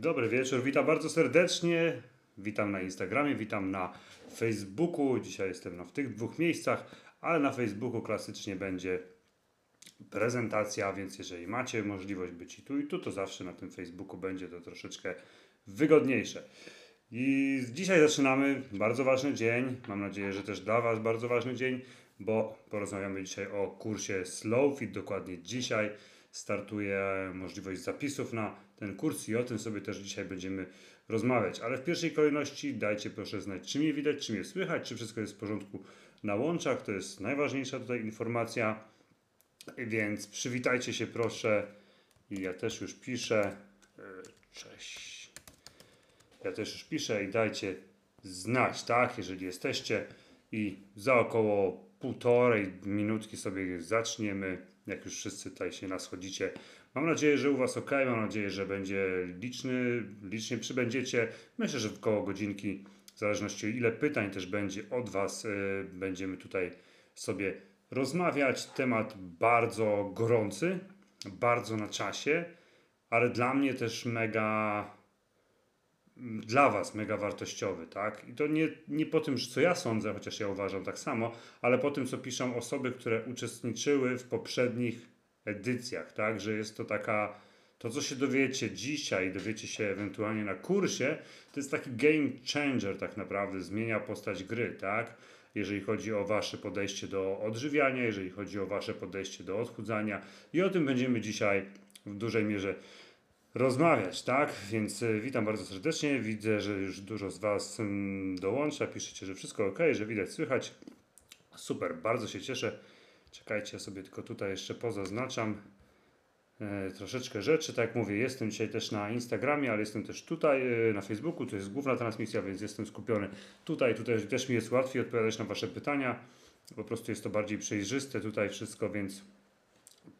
Dobry wieczór, witam bardzo serdecznie. Witam na Instagramie, witam na Facebooku. Dzisiaj jestem no, w tych dwóch miejscach, ale na Facebooku klasycznie będzie prezentacja, więc jeżeli macie możliwość być i tu i tu, to zawsze na tym Facebooku będzie to troszeczkę wygodniejsze. I dzisiaj zaczynamy bardzo ważny dzień. Mam nadzieję, że też dla Was bardzo ważny dzień, bo porozmawiamy dzisiaj o kursie Slowfit. Dokładnie dzisiaj startuje możliwość zapisów na ten kurs i o tym sobie też dzisiaj będziemy rozmawiać. Ale w pierwszej kolejności dajcie proszę znać, czy mnie widać, czy mnie słychać, czy wszystko jest w porządku na łączach. To jest najważniejsza tutaj informacja. Więc przywitajcie się proszę. Ja też już piszę. E, cześć. Ja też już piszę i dajcie znać, tak, jeżeli jesteście. I za około półtorej minutki sobie zaczniemy, jak już wszyscy tutaj się naschodzicie. Mam nadzieję, że u Was ok, mam nadzieję, że będzie liczny, licznie przybędziecie. Myślę, że w koło godzinki, w zależności ile pytań też będzie od Was, yy, będziemy tutaj sobie rozmawiać. Temat bardzo gorący, bardzo na czasie, ale dla mnie też mega dla Was mega wartościowy, tak? I to nie, nie po tym, co ja sądzę, chociaż ja uważam tak samo, ale po tym, co piszą osoby, które uczestniczyły w poprzednich edycjach, tak? Że jest to taka, to co się dowiecie dzisiaj, dowiecie się ewentualnie na kursie, to jest taki game changer tak naprawdę, zmienia postać gry, tak? Jeżeli chodzi o Wasze podejście do odżywiania, jeżeli chodzi o Wasze podejście do odchudzania i o tym będziemy dzisiaj w dużej mierze rozmawiać, tak? Więc e, witam bardzo serdecznie. Widzę, że już dużo z Was mm, dołącza. Piszecie, że wszystko ok, że widać, słychać. Super, bardzo się cieszę. Czekajcie, ja sobie tylko tutaj jeszcze pozaznaczam e, troszeczkę rzeczy. Tak jak mówię, jestem dzisiaj też na Instagramie, ale jestem też tutaj e, na Facebooku. To jest główna transmisja, więc jestem skupiony tutaj. Tutaj też mi jest łatwiej odpowiadać na Wasze pytania. Po prostu jest to bardziej przejrzyste tutaj wszystko, więc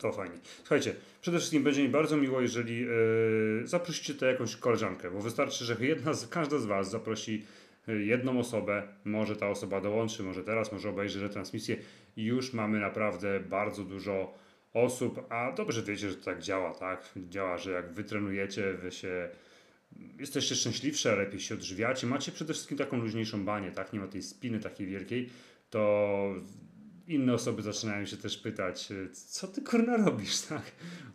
to fajnie. Słuchajcie, przede wszystkim będzie mi bardzo miło, jeżeli yy, zaprosicie tutaj jakąś koleżankę, bo wystarczy, że jedna z, każda z Was zaprosi e, jedną osobę, może ta osoba dołączy, może teraz, może obejrzy retransmisję już mamy naprawdę bardzo dużo osób, a dobrze wiecie, że to tak działa, tak? Działa, że jak wy trenujecie, wy się jesteście szczęśliwsze, lepiej się odżywiacie, macie przede wszystkim taką luźniejszą banię, tak? Nie ma tej spiny takiej wielkiej, to inne osoby zaczynają się też pytać, e, co ty kurna robisz, tak?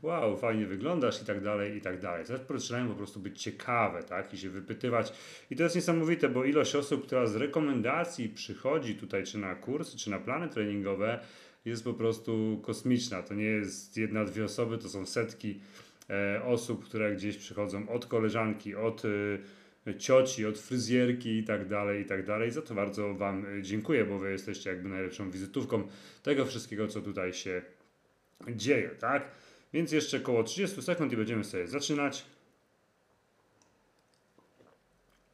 Wow, fajnie wyglądasz i tak dalej, i tak dalej. Zaczynają po prostu być ciekawe, tak? I się wypytywać. I to jest niesamowite, bo ilość osób, która z rekomendacji przychodzi tutaj, czy na kursy, czy na plany treningowe, jest po prostu kosmiczna. To nie jest jedna, dwie osoby, to są setki e, osób, które gdzieś przychodzą od koleżanki, od... Cioci, od fryzjerki i tak dalej, i tak dalej. Za to bardzo Wam dziękuję, bo Wy jesteście jakby najlepszą wizytówką tego wszystkiego, co tutaj się dzieje, tak? Więc jeszcze około 30 sekund i będziemy sobie zaczynać.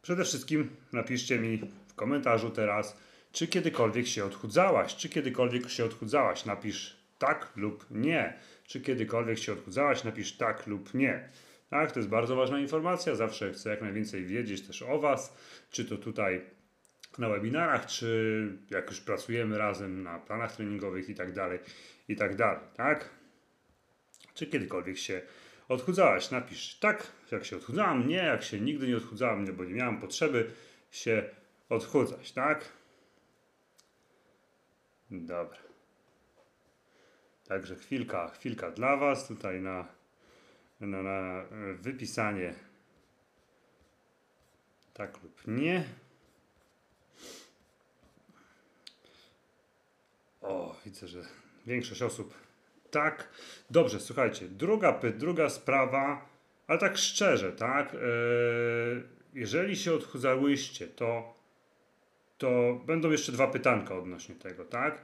Przede wszystkim napiszcie mi w komentarzu teraz, czy kiedykolwiek się odchudzałaś, czy kiedykolwiek się odchudzałaś. Napisz tak lub nie. Czy kiedykolwiek się odchudzałaś, napisz tak lub nie. Tak, to jest bardzo ważna informacja. Zawsze chcę jak najwięcej wiedzieć też o Was, czy to tutaj na webinarach, czy jak już pracujemy razem na planach treningowych i tak dalej, i tak dalej, tak? Czy kiedykolwiek się odchudzałaś? Napisz tak, jak się odchudzałam, nie, jak się nigdy nie odchudzałam, nie, bo nie miałam potrzeby się odchudzać, tak? Dobra. Także chwilka, chwilka dla Was tutaj na na, na wypisanie tak lub nie. O, widzę, że większość osób tak. Dobrze, słuchajcie, druga, druga sprawa, ale tak szczerze, tak? E, jeżeli się odchudzałyście, to, to będą jeszcze dwa pytanka odnośnie tego, tak?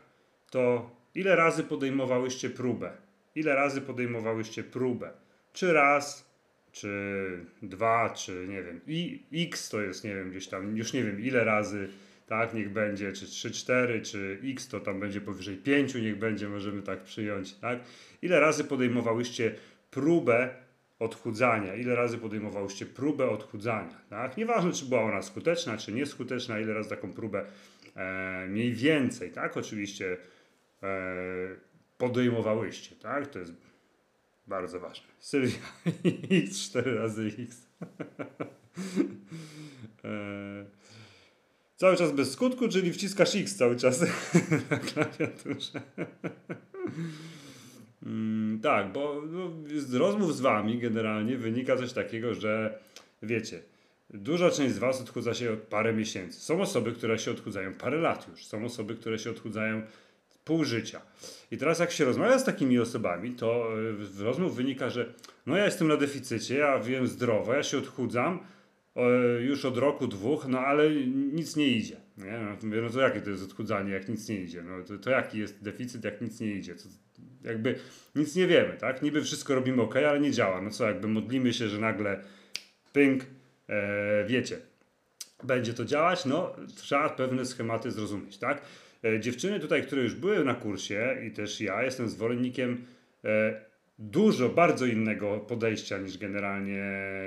To ile razy podejmowałyście próbę? Ile razy podejmowałyście próbę? Czy raz, czy dwa, czy nie wiem, i x to jest, nie wiem, gdzieś tam, już nie wiem ile razy, tak, niech będzie, czy 3, 4, czy x to tam będzie powyżej 5, niech będzie, możemy tak przyjąć, tak. Ile razy podejmowałyście próbę odchudzania, ile razy podejmowałyście próbę odchudzania, tak. Nieważne, czy była ona skuteczna, czy nieskuteczna, ile razy taką próbę e, mniej więcej, tak, oczywiście e, podejmowałyście, tak, to jest bardzo ważne. Sylwia X 4 razy X. E, cały czas bez skutku, czyli wciskasz X cały czas na klawiaturze. Mm, tak, bo no, z rozmów z wami generalnie wynika coś takiego, że wiecie, duża część z was odchudza się parę miesięcy. Są osoby, które się odchudzają parę lat już. Są osoby, które się odchudzają pół życia. I teraz jak się rozmawia z takimi osobami, to z rozmów wynika, że no ja jestem na deficycie, ja wiem zdrowo, ja się odchudzam już od roku, dwóch, no ale nic nie idzie. Nie? No, no to jakie to jest odchudzanie, jak nic nie idzie? No to, to jaki jest deficyt, jak nic nie idzie? To, jakby nic nie wiemy, tak? Niby wszystko robimy ok, ale nie działa. No co, jakby modlimy się, że nagle ping, e, wiecie, będzie to działać, no trzeba pewne schematy zrozumieć, tak? E, dziewczyny tutaj, które już były na kursie i też ja jestem zwolennikiem e, dużo, bardzo innego podejścia niż generalnie,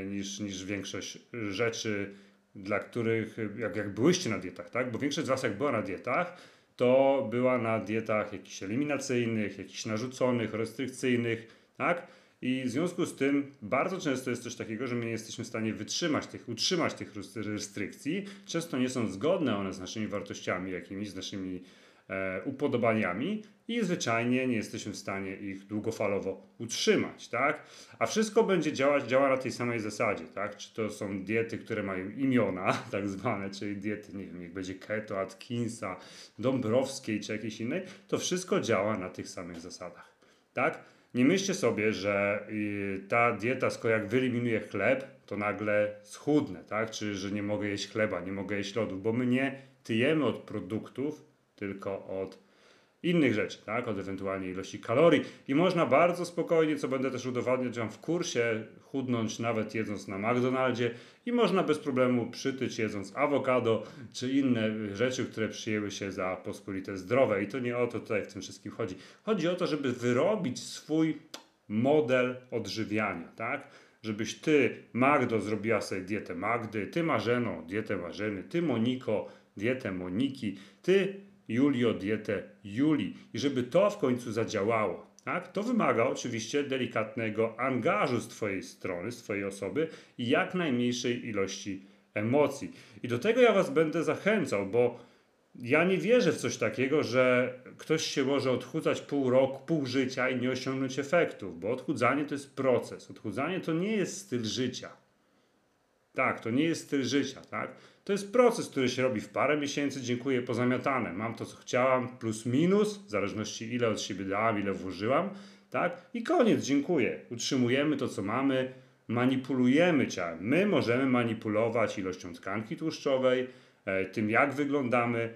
niż, niż większość rzeczy, dla których, jak, jak byłyście na dietach, tak? Bo większość z Was jak była na dietach, to była na dietach jakichś eliminacyjnych, jakichś narzuconych, restrykcyjnych, tak? I w związku z tym bardzo często jest coś takiego, że my nie jesteśmy w stanie wytrzymać tych, utrzymać tych restrykcji. Często nie są zgodne one z naszymi wartościami jakimiś, z naszymi e, upodobaniami i zwyczajnie nie jesteśmy w stanie ich długofalowo utrzymać, tak? A wszystko będzie działać, działa na tej samej zasadzie, tak? Czy to są diety, które mają imiona, tak zwane, czyli diety, nie wiem, niech będzie keto, Atkinsa, Dąbrowskiej czy jakiejś innej, to wszystko działa na tych samych zasadach, tak? Nie myślcie sobie, że y, ta dieta, skoro jak wyeliminuję chleb, to nagle schudnę, tak? Czy że nie mogę jeść chleba, nie mogę jeść lodów, bo my nie tyjemy od produktów, tylko od innych rzeczy, tak? od ewentualnie ilości kalorii. I można bardzo spokojnie, co będę też udowadniać Wam w kursie, chudnąć nawet jedząc na McDonaldzie i można bez problemu przytyć jedząc awokado czy inne rzeczy, które przyjęły się za pospolite zdrowe. I to nie o to tutaj w tym wszystkim chodzi. Chodzi o to, żeby wyrobić swój model odżywiania, tak? Żebyś ty, Magdo, zrobiła sobie dietę Magdy, ty Marzeno, dietę Marzeny, ty Moniko, dietę Moniki, ty Julio dietę Julii. I żeby to w końcu zadziałało, tak, to wymaga oczywiście delikatnego angażu z Twojej strony, z Twojej osoby i jak najmniejszej ilości emocji. I do tego ja Was będę zachęcał, bo ja nie wierzę w coś takiego, że ktoś się może odchudzać pół roku, pół życia i nie osiągnąć efektów, bo odchudzanie to jest proces. Odchudzanie to nie jest styl życia. Tak, to nie jest styl życia, tak? To jest proces, który się robi w parę miesięcy, dziękuję, pozamiatane. Mam to, co chciałam, plus minus, w zależności ile od siebie dałam, ile włożyłam, tak? I koniec, dziękuję. Utrzymujemy to, co mamy, manipulujemy ciałem. My możemy manipulować ilością tkanki tłuszczowej, e, tym jak wyglądamy,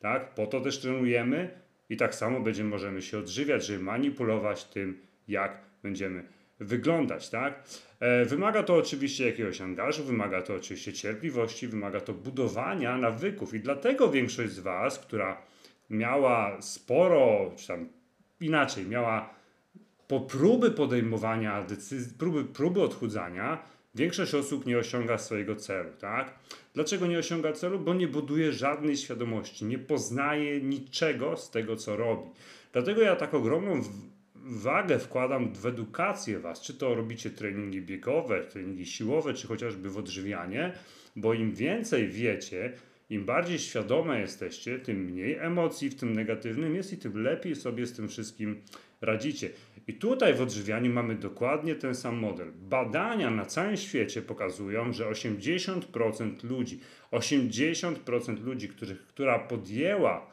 tak? Po to też trenujemy i tak samo będziemy, możemy się odżywiać, żeby manipulować tym, jak będziemy wyglądać, tak? E, wymaga to oczywiście jakiegoś angażu, wymaga to oczywiście cierpliwości, wymaga to budowania nawyków i dlatego większość z Was, która miała sporo, czy tam inaczej, miała po próby podejmowania decyzji, próby, próby odchudzania, większość osób nie osiąga swojego celu, tak? Dlaczego nie osiąga celu? Bo nie buduje żadnej świadomości, nie poznaje niczego z tego, co robi. Dlatego ja tak ogromną wagę wkładam w edukację Was, czy to robicie treningi biegowe, treningi siłowe, czy chociażby w odżywianie, bo im więcej wiecie, im bardziej świadome jesteście, tym mniej emocji w tym negatywnym jest i tym lepiej sobie z tym wszystkim radzicie. I tutaj w odżywianiu mamy dokładnie ten sam model. Badania na całym świecie pokazują, że 80% ludzi, 80% ludzi, których, która podjęła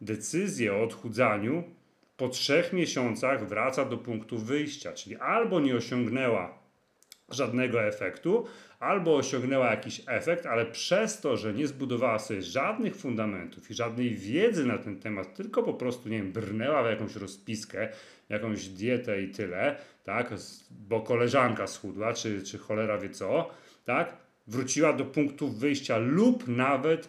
decyzję o odchudzaniu, po trzech miesiącach wraca do punktu wyjścia, czyli albo nie osiągnęła żadnego efektu, albo osiągnęła jakiś efekt, ale przez to, że nie zbudowała sobie żadnych fundamentów i żadnej wiedzy na ten temat, tylko po prostu, nie wiem, brnęła w jakąś rozpiskę, jakąś dietę i tyle, tak, bo koleżanka schudła, czy, czy cholera wie co, tak, wróciła do punktu wyjścia lub nawet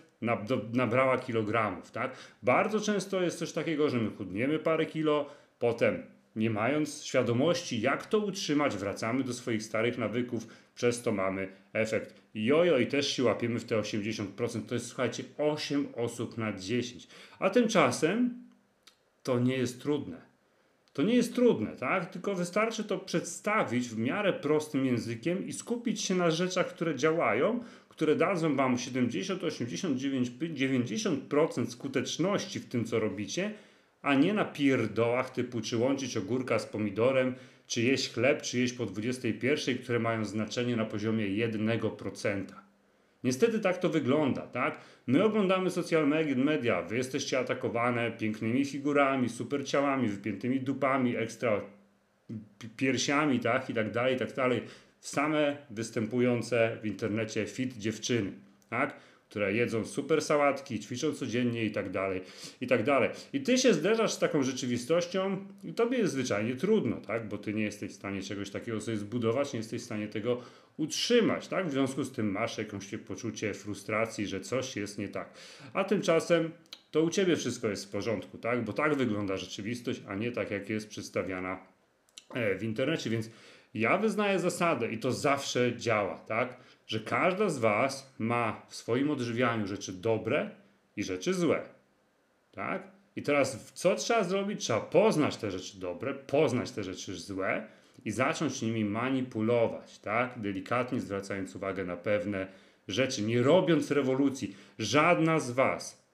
nabrała kilogramów, tak? Bardzo często jest coś takiego, że my chudniemy parę kilo, potem nie mając świadomości, jak to utrzymać, wracamy do swoich starych nawyków, przez to mamy efekt jojo i też się łapiemy w te 80%. To jest, słuchajcie, 8 osób na 10. A tymczasem to nie jest trudne. To nie jest trudne, tak? Tylko wystarczy to przedstawić w miarę prostym językiem i skupić się na rzeczach, które działają, które dadzą Wam 70, 89, 90% skuteczności w tym, co robicie, a nie na pierdołach typu czy łączyć ogórka z pomidorem, czy jeść chleb, czy jeść po 21, które mają znaczenie na poziomie 1%. Niestety tak to wygląda, tak? My oglądamy social media, wy jesteście atakowane pięknymi figurami, super ciałami, wypiętymi dupami, ekstra piersiami, tak? I tak dalej, i tak dalej. Same występujące w internecie fit dziewczyny, tak? które jedzą super sałatki, ćwiczą codziennie i tak dalej, i tak dalej. I ty się zderzasz z taką rzeczywistością i tobie jest zwyczajnie trudno, tak? Bo ty nie jesteś w stanie czegoś takiego sobie zbudować, nie jesteś w stanie tego utrzymać, tak? W związku z tym masz jakąś poczucie frustracji, że coś jest nie tak. A tymczasem to u ciebie wszystko jest w porządku, tak? Bo tak wygląda rzeczywistość, a nie tak, jak jest przedstawiana e, w internecie, więc ja wyznaję zasadę i to zawsze działa, tak? Że każda z Was ma w swoim odżywianiu rzeczy dobre i rzeczy złe, tak? I teraz co trzeba zrobić? Trzeba poznać te rzeczy dobre, poznać te rzeczy złe i zacząć nimi manipulować, tak? Delikatnie zwracając uwagę na pewne rzeczy, nie robiąc rewolucji. Żadna z Was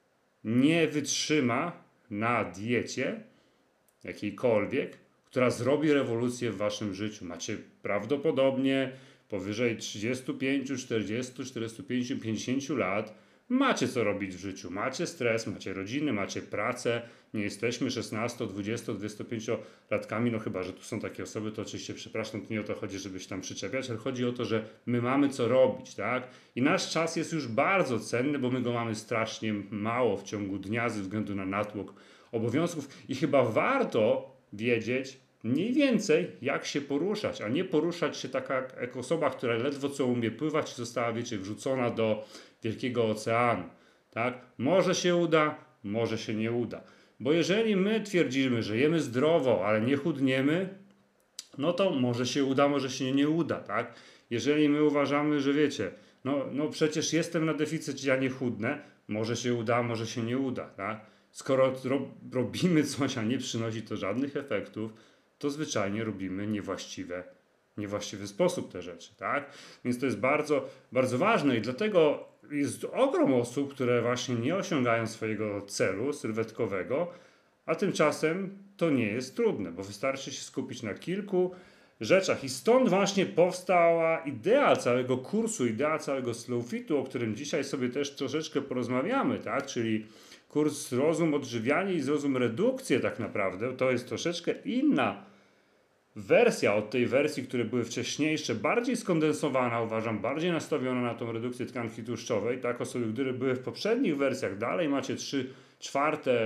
nie wytrzyma na diecie jakiejkolwiek, która zrobi rewolucję w Waszym życiu. Macie prawdopodobnie powyżej 35, 40, 45, 50 lat. Macie co robić w życiu, macie stres, macie rodziny, macie pracę, nie jesteśmy 16, 20, 25 latkami, no chyba, że tu są takie osoby, to oczywiście przepraszam, to nie o to chodzi, żeby się tam przyczepiać, ale chodzi o to, że my mamy co robić, tak? I nasz czas jest już bardzo cenny, bo my go mamy strasznie mało w ciągu dnia ze względu na natłok obowiązków. I chyba warto wiedzieć, mniej więcej jak się poruszać, a nie poruszać się taka jak osoba, która ledwo co umie pływać i została, wiecie, wrzucona do wielkiego oceanu. Tak? Może się uda, może się nie uda. Bo jeżeli my twierdzimy, że jemy zdrowo, ale nie chudniemy, no to może się uda, może się nie uda, tak? Jeżeli my uważamy, że wiecie, no, no przecież jestem na deficycie, ja nie chudnę, może się uda, może się nie uda, tak? Skoro ro robimy coś, a nie przynosi to żadnych efektów, to zwyczajnie robimy niewłaściwe, niewłaściwy sposób te rzeczy, tak? Więc to jest bardzo, bardzo ważne i dlatego jest ogrom osób, które właśnie nie osiągają swojego celu sylwetkowego, a tymczasem to nie jest trudne, bo wystarczy się skupić na kilku rzeczach. I stąd właśnie powstała idea całego kursu, idea całego slowfitu, o którym dzisiaj sobie też troszeczkę porozmawiamy, tak? Czyli kurs zrozum odżywianie i zrozum redukcję tak naprawdę. To jest troszeczkę inna wersja od tej wersji, które były wcześniejsze, bardziej skondensowana, uważam, bardziej nastawiona na tą redukcję tkanki tłuszczowej, tak osoby, które były w poprzednich wersjach, dalej macie trzy czwarte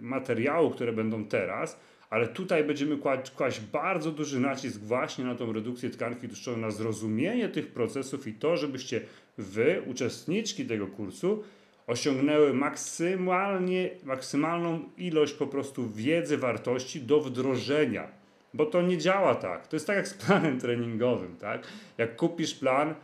materiału, które będą teraz, ale tutaj będziemy kłaść, kłaść bardzo duży nacisk właśnie na tą redukcję tkanki tłuszczowej, na zrozumienie tych procesów i to, żebyście wy, uczestniczki tego kursu, osiągnęły maksymalnie, maksymalną ilość po prostu wiedzy, wartości do wdrożenia bo to nie działa tak. To jest tak jak z planem treningowym, tak? Jak kupisz plan,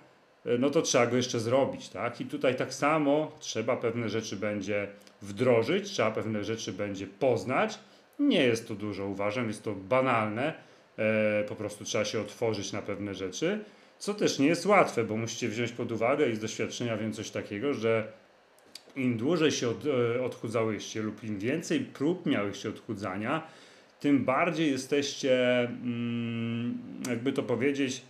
e, no to trzeba go jeszcze zrobić, tak? I tutaj tak samo trzeba pewne rzeczy będzie wdrożyć, trzeba pewne rzeczy będzie poznać. Nie jest to dużo, uważam, jest to banalne. E, po prostu trzeba się otworzyć na pewne rzeczy, co też nie jest łatwe, bo musicie wziąć pod uwagę i z doświadczenia wiem coś takiego, że im dłużej się od, e, odchudzałyście lub im więcej prób miałyście odchudzania, tym bardziej jesteście, mm, jakby to powiedzieć,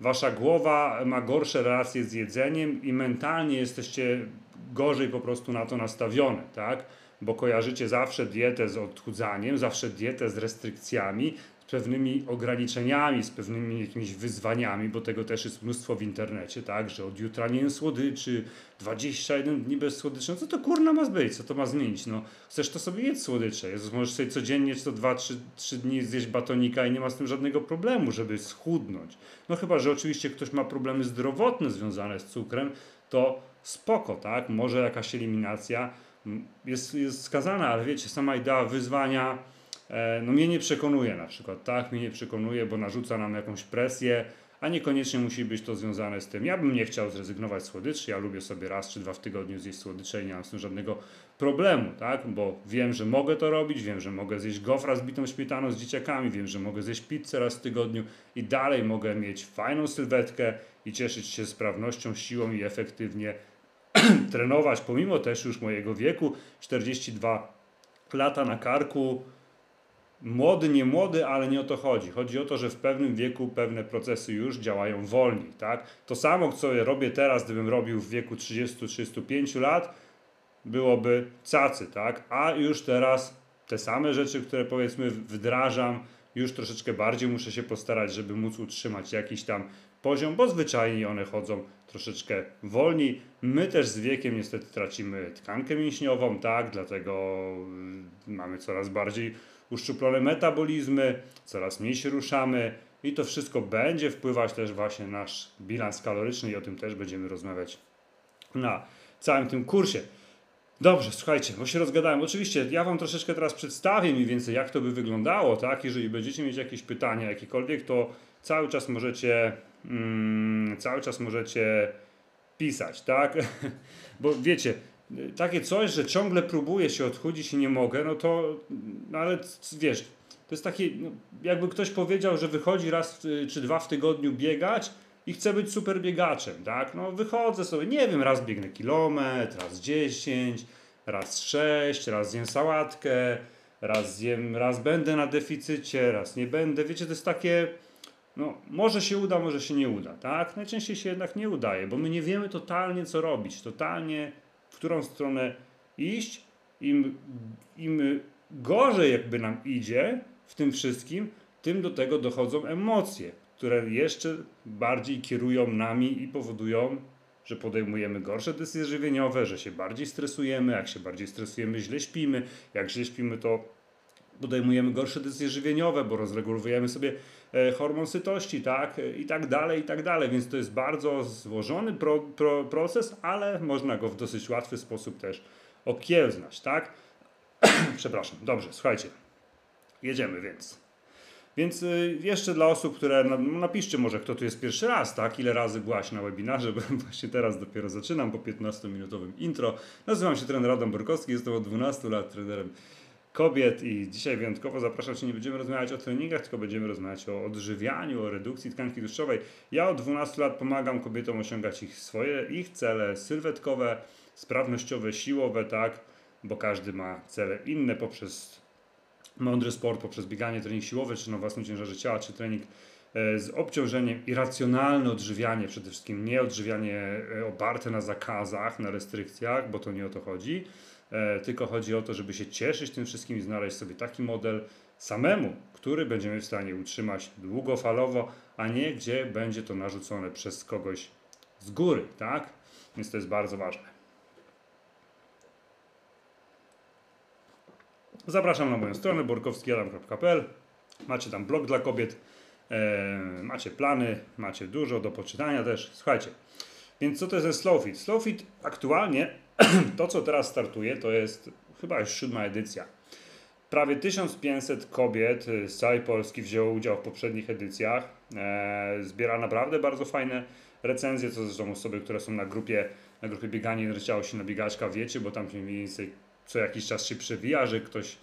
wasza głowa ma gorsze relacje z jedzeniem i mentalnie jesteście gorzej po prostu na to nastawione, tak? Bo kojarzycie zawsze dietę z odchudzaniem, zawsze dietę z restrykcjami, pewnymi ograniczeniami, z pewnymi jakimiś wyzwaniami, bo tego też jest mnóstwo w internecie, tak, że od jutra nie słodyczy, 21 dni bez słodyczy, no co to kurna ma być, co to ma zmienić, no chcesz to sobie jedz słodycze, Jezus, możesz sobie codziennie czy to 2-3 dni zjeść batonika i nie ma z tym żadnego problemu, żeby schudnąć. No chyba, że oczywiście ktoś ma problemy zdrowotne związane z cukrem, to spoko, tak, może jakaś eliminacja jest, jest skazana, ale wiecie, sama idea wyzwania, no mnie nie przekonuje na przykład, tak, mnie nie przekonuje, bo narzuca nam jakąś presję, a niekoniecznie musi być to związane z tym. Ja bym nie chciał zrezygnować z słodyczy, ja lubię sobie raz czy dwa w tygodniu zjeść słodycze i nie mam z tym żadnego problemu, tak? Bo wiem, że mogę to robić, wiem, że mogę zjeść gofra z bitą śmietaną z dzieciakami, wiem, że mogę zjeść pizzę raz w tygodniu i dalej mogę mieć fajną sylwetkę i cieszyć się sprawnością, siłą i efektywnie trenować, pomimo też już mojego wieku, 42 lata na karku, młody, nie młody, ale nie o to chodzi. Chodzi o to, że w pewnym wieku pewne procesy już działają wolniej, tak? To samo, co ja robię teraz, gdybym robił w wieku 30-35 lat, byłoby cacy, tak? A już teraz te same rzeczy, które powiedzmy wdrażam, już troszeczkę bardziej muszę się postarać, żeby móc utrzymać jakiś tam poziom, bo zwyczajnie one chodzą troszeczkę wolniej. My też z wiekiem niestety tracimy tkankę mięśniową, tak? Dlatego y, mamy coraz bardziej uszczuplone metabolizmy, coraz mniej się ruszamy i to wszystko będzie wpływać też właśnie na nasz bilans kaloryczny i o tym też będziemy rozmawiać na całym tym kursie. Dobrze, słuchajcie, bo się rozgadałem. Oczywiście ja Wam troszeczkę teraz przedstawię mniej więcej, jak to by wyglądało, tak? Jeżeli będziecie mieć jakieś pytania, jakiekolwiek, to cały czas możecie, mm, cały czas możecie pisać, tak? bo wiecie, takie coś, że ciągle próbuję się odchudzić i nie mogę, no to, no ale wiesz, to jest takie, no, jakby ktoś powiedział, że wychodzi raz czy dwa w tygodniu biegać i chce być super biegaczem, tak? No wychodzę sobie, nie wiem, raz biegnę kilometr, raz 10, raz 6, raz zjem sałatkę, raz zjem, raz będę na deficycie, raz nie będę. Wiecie, to jest takie, no może się uda, może się nie uda, tak? Najczęściej się jednak nie udaje, bo my nie wiemy totalnie co robić, totalnie w którą stronę iść. Im, im gorzej jakby nam idzie w tym wszystkim, tym do tego dochodzą emocje, które jeszcze bardziej kierują nami i powodują, że podejmujemy gorsze decyzje żywieniowe, że się bardziej stresujemy, jak się bardziej stresujemy, źle śpimy, jak źle śpimy, to podejmujemy gorsze decyzje żywieniowe, bo rozregulujemy sobie e, hormon sytości, tak, i tak dalej, i tak dalej. Więc to jest bardzo złożony pro, pro, proces, ale można go w dosyć łatwy sposób też okiełznać, tak? Przepraszam. Dobrze, słuchajcie. Jedziemy więc. Więc y, jeszcze dla osób, które napiszcie może, kto tu jest pierwszy raz, tak? Ile razy byłaś na webinarze, bo właśnie teraz dopiero zaczynam po 15-minutowym intro. Nazywam się trener Adam Borkowski, jestem od 12 lat trenerem kobiet i dzisiaj wyjątkowo zapraszam Cię, nie będziemy rozmawiać o treningach, tylko będziemy rozmawiać o odżywianiu, o redukcji tkanki tłuszczowej. Ja od 12 lat pomagam kobietom osiągać ich swoje, ich cele sylwetkowe, sprawnościowe, siłowe, tak, bo każdy ma cele inne poprzez mądry sport, poprzez bieganie, trening siłowy, czy na własnym ciężarze ciała, czy trening e, z obciążeniem i racjonalne odżywianie, przede wszystkim nie odżywianie e, oparte na zakazach, na restrykcjach, bo to nie o to chodzi, tylko chodzi o to, żeby się cieszyć tym wszystkim i znaleźć sobie taki model samemu, który będziemy w stanie utrzymać długofalowo, a nie gdzie będzie to narzucone przez kogoś z góry, tak? Więc to jest bardzo ważne. Zapraszam na moją stronę borkowskiadam.pl. Macie tam blog dla kobiet, e, macie plany, macie dużo do poczytania też. Słuchajcie, więc co to jest Slowfit? Slowfit aktualnie to, co teraz startuje, to jest chyba już siódma edycja. Prawie 1500 kobiet z całej Polski wzięło udział w poprzednich edycjach. E, zbiera naprawdę bardzo fajne recenzje, co zresztą osoby, które są na grupie, na grupie biegania i chciało się na biegaczka, wiecie, bo tam mniej więcej co jakiś czas się przewija, że ktoś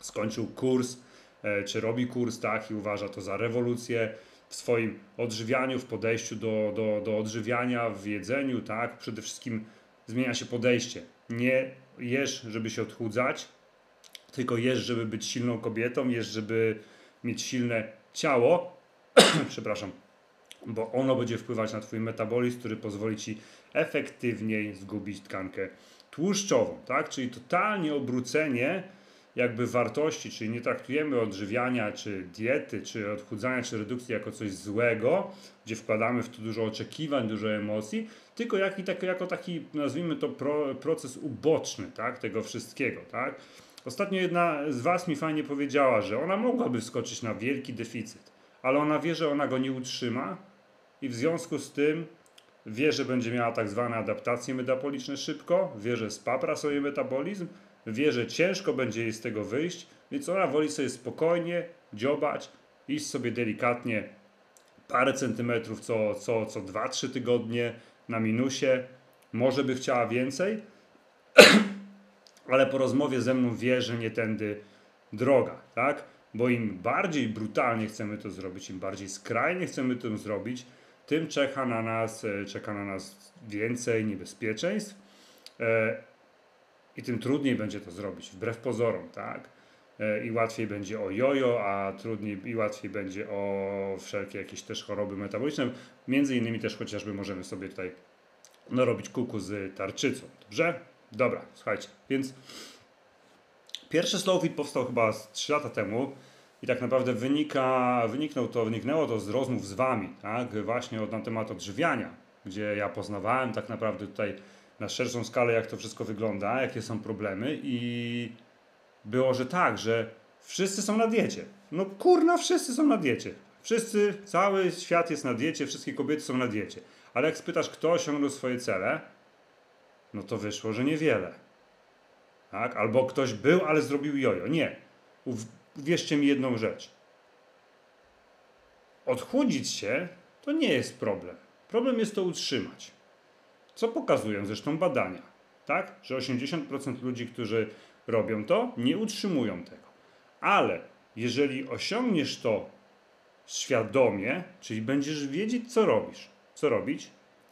skończył kurs, e, czy robi kurs, tak, i uważa to za rewolucję w swoim odżywianiu, w podejściu do, do, do odżywiania, w jedzeniu, tak, przede wszystkim zmienia się podejście. Nie jesz, żeby się odchudzać, tylko jesz, żeby być silną kobietą, jesz, żeby mieć silne ciało, przepraszam, bo ono będzie wpływać na Twój metabolizm, który pozwoli Ci efektywniej zgubić tkankę tłuszczową, tak? Czyli totalnie obrócenie jakby wartości, czyli nie traktujemy odżywiania, czy diety, czy odchudzania, czy redukcji jako coś złego, gdzie wkładamy w to dużo oczekiwań, dużo emocji, tylko jak, tak, jako taki, nazwijmy to, pro, proces uboczny tak, tego wszystkiego. Tak? Ostatnio jedna z Was mi fajnie powiedziała, że ona mogłaby wskoczyć na wielki deficyt, ale ona wie, że ona go nie utrzyma i w związku z tym wie, że będzie miała tak zwane adaptacje metaboliczne szybko, wie, że spapra sobie metabolizm, wie, że ciężko będzie jej z tego wyjść, więc ona woli sobie spokojnie dziobać, iść sobie delikatnie parę centymetrów co, co, co 2-3 tygodnie na minusie. Może by chciała więcej, ale po rozmowie ze mną wie, że nie tędy droga, tak? Bo im bardziej brutalnie chcemy to zrobić, im bardziej skrajnie chcemy to zrobić, tym czeka na nas, e, czeka na nas więcej niebezpieczeństw e, i tym trudniej będzie to zrobić, wbrew pozorom, tak? E, I łatwiej będzie o jojo, a trudniej i łatwiej będzie o wszelkie jakieś też choroby metaboliczne. Między innymi też chociażby możemy sobie tutaj no, robić kuku z tarczycą. Dobrze? Dobra, słuchajcie, więc pierwszy slow feed powstał chyba z 3 lata temu i tak naprawdę wynika, wyniknął to, wyniknęło to z rozmów z Wami, tak? właśnie na temat odżywiania, gdzie ja poznawałem tak naprawdę tutaj na szerszą skalę, jak to wszystko wygląda, jakie są problemy i było, że tak, że wszyscy są na diecie. No kurna, wszyscy są na diecie. Wszyscy, cały świat jest na diecie, wszystkie kobiety są na diecie. Ale jak spytasz, kto osiągnął swoje cele, no to wyszło, że niewiele. Tak? Albo ktoś był, ale zrobił jojo. Nie. Uwierzcie mi jedną rzecz. Odchudzić się to nie jest problem. Problem jest to utrzymać. Co pokazują zresztą badania, tak? Że 80% ludzi, którzy robią to, nie utrzymują tego. Ale jeżeli osiągniesz to świadomie, czyli będziesz wiedzieć, co robisz, co robić,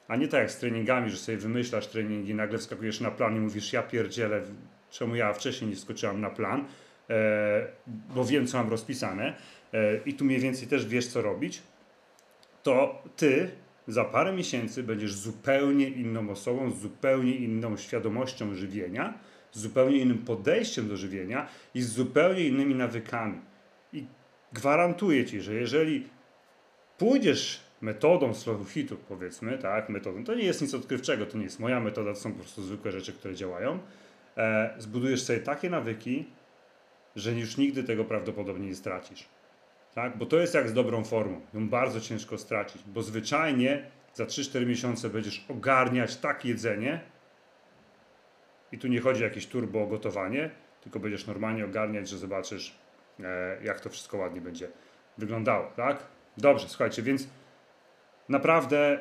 a nie tak jak z treningami, że sobie wymyślasz treningi, nagle wskakujesz na plan i mówisz, ja pierdzielę, czemu ja wcześniej nie wskoczyłam na plan, e, bo wiem, co mam rozpisane e, i tu mniej więcej też wiesz, co robić, to ty za parę miesięcy będziesz zupełnie inną osobą, z zupełnie inną świadomością żywienia, z zupełnie innym podejściem do żywienia i z zupełnie innymi nawykami. I gwarantuję ci, że jeżeli pójdziesz metodą slow hitu, powiedzmy, tak, metodą, to nie jest nic odkrywczego, to nie jest moja metoda, to są po prostu zwykłe rzeczy, które działają, e, zbudujesz sobie takie nawyki, że już nigdy tego prawdopodobnie nie stracisz. Tak? Bo to jest jak z dobrą formą. Ją bardzo ciężko stracić, bo zwyczajnie za 3-4 miesiące będziesz ogarniać tak jedzenie, i tu nie chodzi o jakieś turbo gotowanie, tylko będziesz normalnie ogarniać, że zobaczysz, e, jak to wszystko ładnie będzie wyglądało. Tak? Dobrze, słuchajcie, więc naprawdę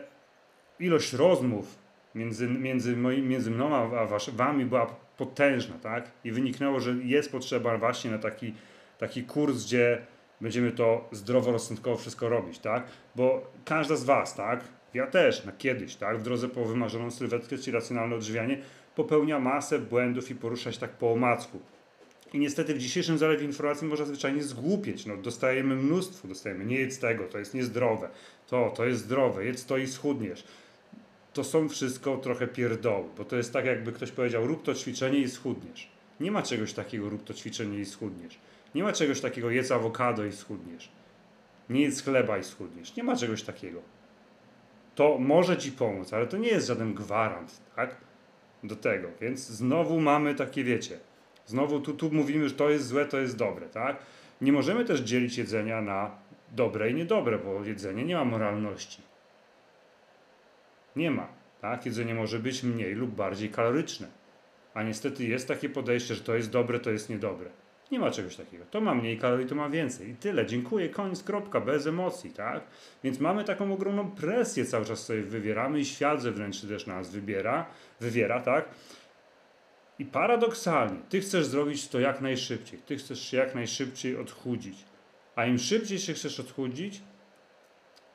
ilość rozmów między, między, moim, między mną a was, wami była potężna, tak? I wyniknęło, że jest potrzeba właśnie na taki, taki kurs, gdzie będziemy to zdroworozsądkowo wszystko robić, tak? Bo każda z was, tak? Ja też, na kiedyś, tak? W drodze po wymarzoną sylwetkę, czy racjonalne odżywianie, popełnia masę błędów i porusza się tak po omacku. I niestety w dzisiejszym zalewie informacji można zwyczajnie zgłupieć. No, dostajemy mnóstwo, dostajemy nie jedz tego, to jest niezdrowe, to, to jest zdrowe, jedz to i schudniesz. To są wszystko trochę pierdoły, bo to jest tak jakby ktoś powiedział rób to ćwiczenie i schudniesz. Nie ma czegoś takiego rób to ćwiczenie i schudniesz. Nie ma czegoś takiego jedz awokado i schudniesz. Nie jedz chleba i schudniesz. Nie ma czegoś takiego. To może ci pomóc, ale to nie jest żaden gwarant, tak? Do tego. Więc znowu mamy takie, wiecie, znowu tu, tu mówimy, że to jest złe, to jest dobre, tak? Nie możemy też dzielić jedzenia na dobre i niedobre, bo jedzenie nie ma moralności. Nie ma, tak? Jedzenie może być mniej lub bardziej kaloryczne. A niestety jest takie podejście, że to jest dobre, to jest niedobre. Nie ma czegoś takiego. To ma mniej kalorii, to ma więcej. I tyle. Dziękuję, koniec, kropka, bez emocji, tak? Więc mamy taką ogromną presję cały czas sobie wywieramy i świat zewnętrzny też nas wybiera, wywiera, tak? I paradoksalnie, ty chcesz zrobić to jak najszybciej. Ty chcesz się jak najszybciej odchudzić. A im szybciej się chcesz odchudzić,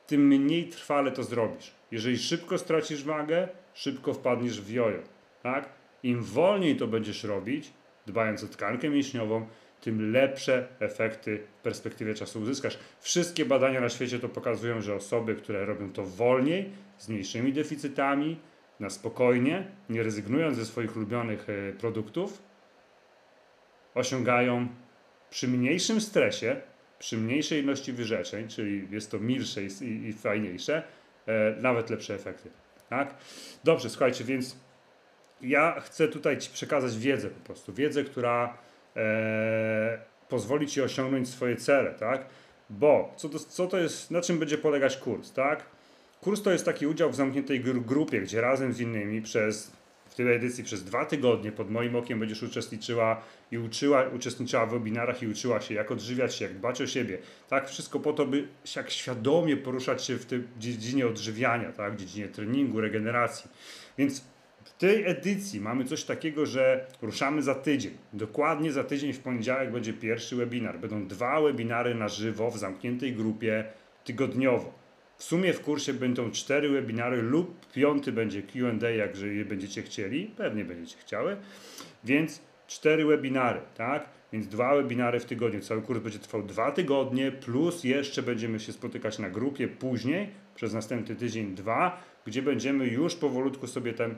tym mniej trwale to zrobisz. Jeżeli szybko stracisz wagę, szybko wpadniesz w jojo, tak? Im wolniej to będziesz robić, dbając o tkankę mięśniową, tym lepsze efekty w perspektywie czasu uzyskasz. Wszystkie badania na świecie to pokazują, że osoby, które robią to wolniej, z mniejszymi deficytami, na spokojnie, nie rezygnując ze swoich ulubionych e, produktów, osiągają przy mniejszym stresie, przy mniejszej ilości wyrzeczeń, czyli jest to milsze i, i, fajniejsze, e, nawet lepsze efekty. Tak? Dobrze, słuchajcie, więc ja chcę tutaj Ci przekazać wiedzę po prostu, wiedzę, która e, pozwoli Ci osiągnąć swoje cele, tak? Bo co to, co to jest, na czym będzie polegać kurs, tak? Kurs to jest taki udział w zamkniętej grupie, gdzie razem z innymi przez w tej edycji przez dwa tygodnie pod moim okiem będziesz uczestniczyła i uczyła, uczestniczyła w webinarach i uczyła się, jak odżywiać się, jak dbać o siebie. Tak, wszystko po to, by jak świadomie poruszać się w tej dziedzinie odżywiania, tak, w dziedzinie treningu, regeneracji. Więc w tej edycji mamy coś takiego, że ruszamy za tydzień. Dokładnie za tydzień w poniedziałek będzie pierwszy webinar. Będą dwa webinary na żywo w zamkniętej grupie tygodniowo. W sumie w kursie będą cztery webinary lub piąty będzie Q&A, jak jeżeli będziecie chcieli, pewnie będziecie chciały, więc cztery webinary, tak? Więc dwa webinary w tygodniu. Cały kurs będzie trwał dwa tygodnie, plus jeszcze będziemy się spotykać na grupie później, przez następny tydzień dwa, gdzie będziemy już powolutku sobie ten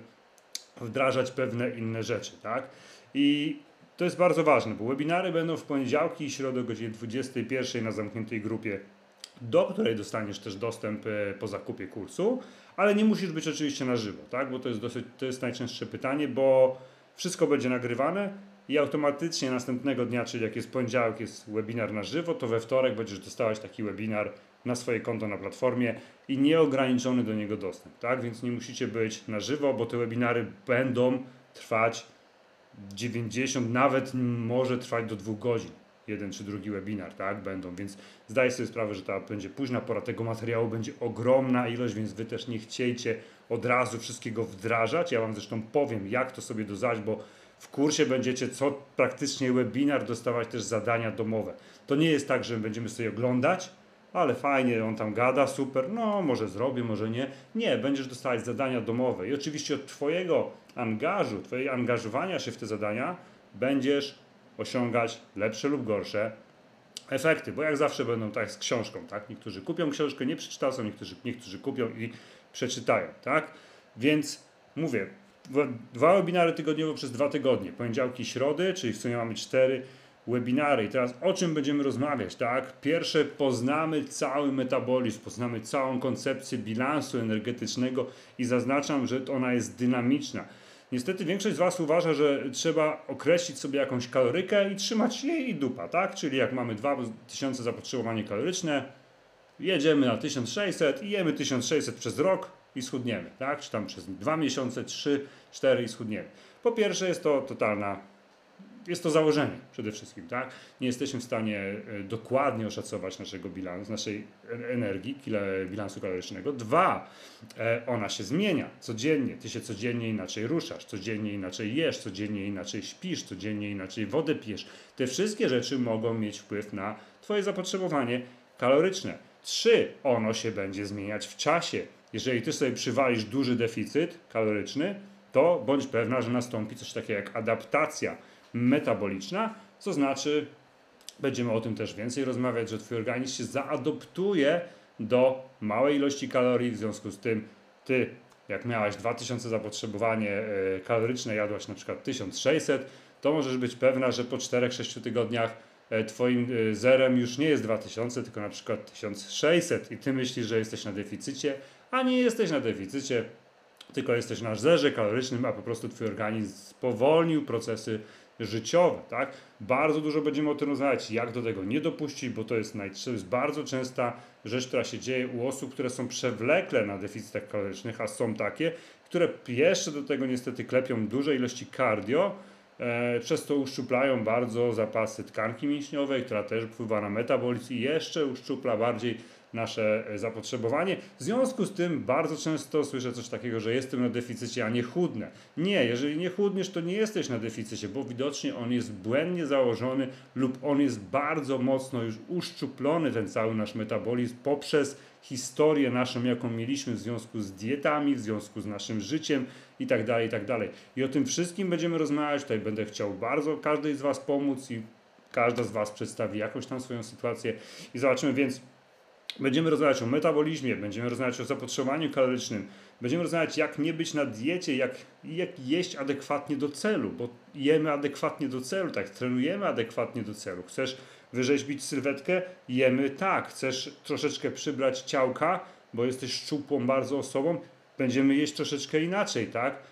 wdrażać pewne inne rzeczy, tak? I to jest bardzo ważne, bo webinary będą w poniedziałki i środę o godzinie 21 na zamkniętej grupie do której dostaniesz też dostęp e, po zakupie kursu, ale nie musisz być oczywiście na żywo, tak? bo to jest, dosyć, to jest najczęstsze pytanie, bo wszystko będzie nagrywane i automatycznie następnego dnia, czyli jak jest poniedziałek, jest webinar na żywo, to we wtorek będziesz dostawać taki webinar na swoje konto na platformie i nieograniczony do niego dostęp, tak? Więc nie musicie być na żywo, bo te webinary będą trwać 90, nawet może trwać do dwóch godzin jeden czy drugi webinar, tak, będą, więc zdaję sobie sprawę, że ta będzie późna pora tego materiału, będzie ogromna ilość, więc wy też nie chciejcie od razu wszystkiego wdrażać. Ja wam zresztą powiem, jak to sobie dozać, bo w kursie będziecie co praktycznie webinar dostawać też zadania domowe. To nie jest tak, że będziemy sobie oglądać, ale fajnie, on tam gada, super, no może zrobię, może nie. Nie, będziesz dostawać zadania domowe i oczywiście od Twojego angażu, Twojej angażowania się w te zadania będziesz osiągać lepsze lub gorsze efekty, bo jak zawsze będą tak z książką, tak? Niektórzy kupią książkę, nie przeczytają, niektórzy, niektórzy kupią i przeczytają, tak? Więc mówię, dwa webinary tygodniowo przez dwa tygodnie, poniedziałki, środy, czyli w sumie mamy cztery webinary. I teraz o czym będziemy rozmawiać, tak? Pierwsze poznamy cały metabolizm, poznamy całą koncepcję bilansu energetycznego i zaznaczam, że ona jest dynamiczna. Niestety większość z Was uważa, że trzeba określić sobie jakąś kalorykę i trzymać jej i dupa, tak? Czyli jak mamy 2000 zapotrzebowanie kaloryczne, jedziemy na 1600 i jemy 1600 przez rok i schudniemy, tak? Czy tam przez 2 miesiące, 3, 4 i schudniemy. Po pierwsze jest to totalna jest to założenie przede wszystkim, tak? Nie jesteśmy w stanie e, dokładnie oszacować naszego bilansu, naszej energii, bilansu kalorycznego. Dwa, e, ona się zmienia codziennie. Ty się codziennie inaczej ruszasz, codziennie inaczej jesz, codziennie inaczej śpisz, codziennie inaczej wodę pijesz. Te wszystkie rzeczy mogą mieć wpływ na Twoje zapotrzebowanie kaloryczne. Trzy, ono się będzie zmieniać w czasie. Jeżeli Ty sobie przywalisz duży deficyt kaloryczny, to bądź pewna, że nastąpi coś takiego jak adaptacja metaboliczna, co znaczy, będziemy o tym też więcej rozmawiać, że Twój organizm się zaadoptuje do małej ilości kalorii, w związku z tym Ty, jak miałaś 2000 zapotrzebowanie e, kaloryczne, jadłaś na przykład 1600, to możesz być pewna, że po 4-6 tygodniach e, Twoim e, zerem już nie jest 2000, tylko na przykład 1600 i Ty myślisz, że jesteś na deficycie, a nie jesteś na deficycie, tylko jesteś na zerze kalorycznym, a po prostu Twój organizm spowolnił procesy życiowe, tak? Bardzo dużo będziemy o tym rozmawiać, jak do tego nie dopuścić, bo to jest, naj, to jest bardzo częsta rzecz, która się dzieje u osób, które są przewlekle na deficytach kalorycznych, a są takie, które jeszcze do tego niestety klepią duże ilości cardio, e, przez to uszczuplają bardzo zapasy tkanki mięśniowej, która też wpływa na metabolizm i jeszcze uszczupla bardziej nasze e, zapotrzebowanie. W związku z tym bardzo często słyszę coś takiego, że jestem na deficycie, a nie chudnę. Nie, jeżeli nie chudniesz, to nie jesteś na deficycie, bo widocznie on jest błędnie założony lub on jest bardzo mocno już uszczuplony, ten cały nasz metabolizm poprzez historię naszą, jaką mieliśmy w związku z dietami, w związku z naszym życiem i tak dalej, i tak dalej. I o tym wszystkim będziemy rozmawiać. Tutaj będę chciał bardzo każdej z Was pomóc i każda z Was przedstawi jakąś tam swoją sytuację i zobaczymy więc Będziemy rozmawiać o metabolizmie, będziemy rozmawiać o zapotrzebowaniu kalorycznym, będziemy rozmawiać jak nie być na diecie, jak, jak jeść adekwatnie do celu, bo jemy adekwatnie do celu, tak, trenujemy adekwatnie do celu. Chcesz wyrzeźbić sylwetkę? Jemy tak. Chcesz troszeczkę przybrać ciałka, bo jesteś szczupłą bardzo osobą? Będziemy jeść troszeczkę inaczej, tak?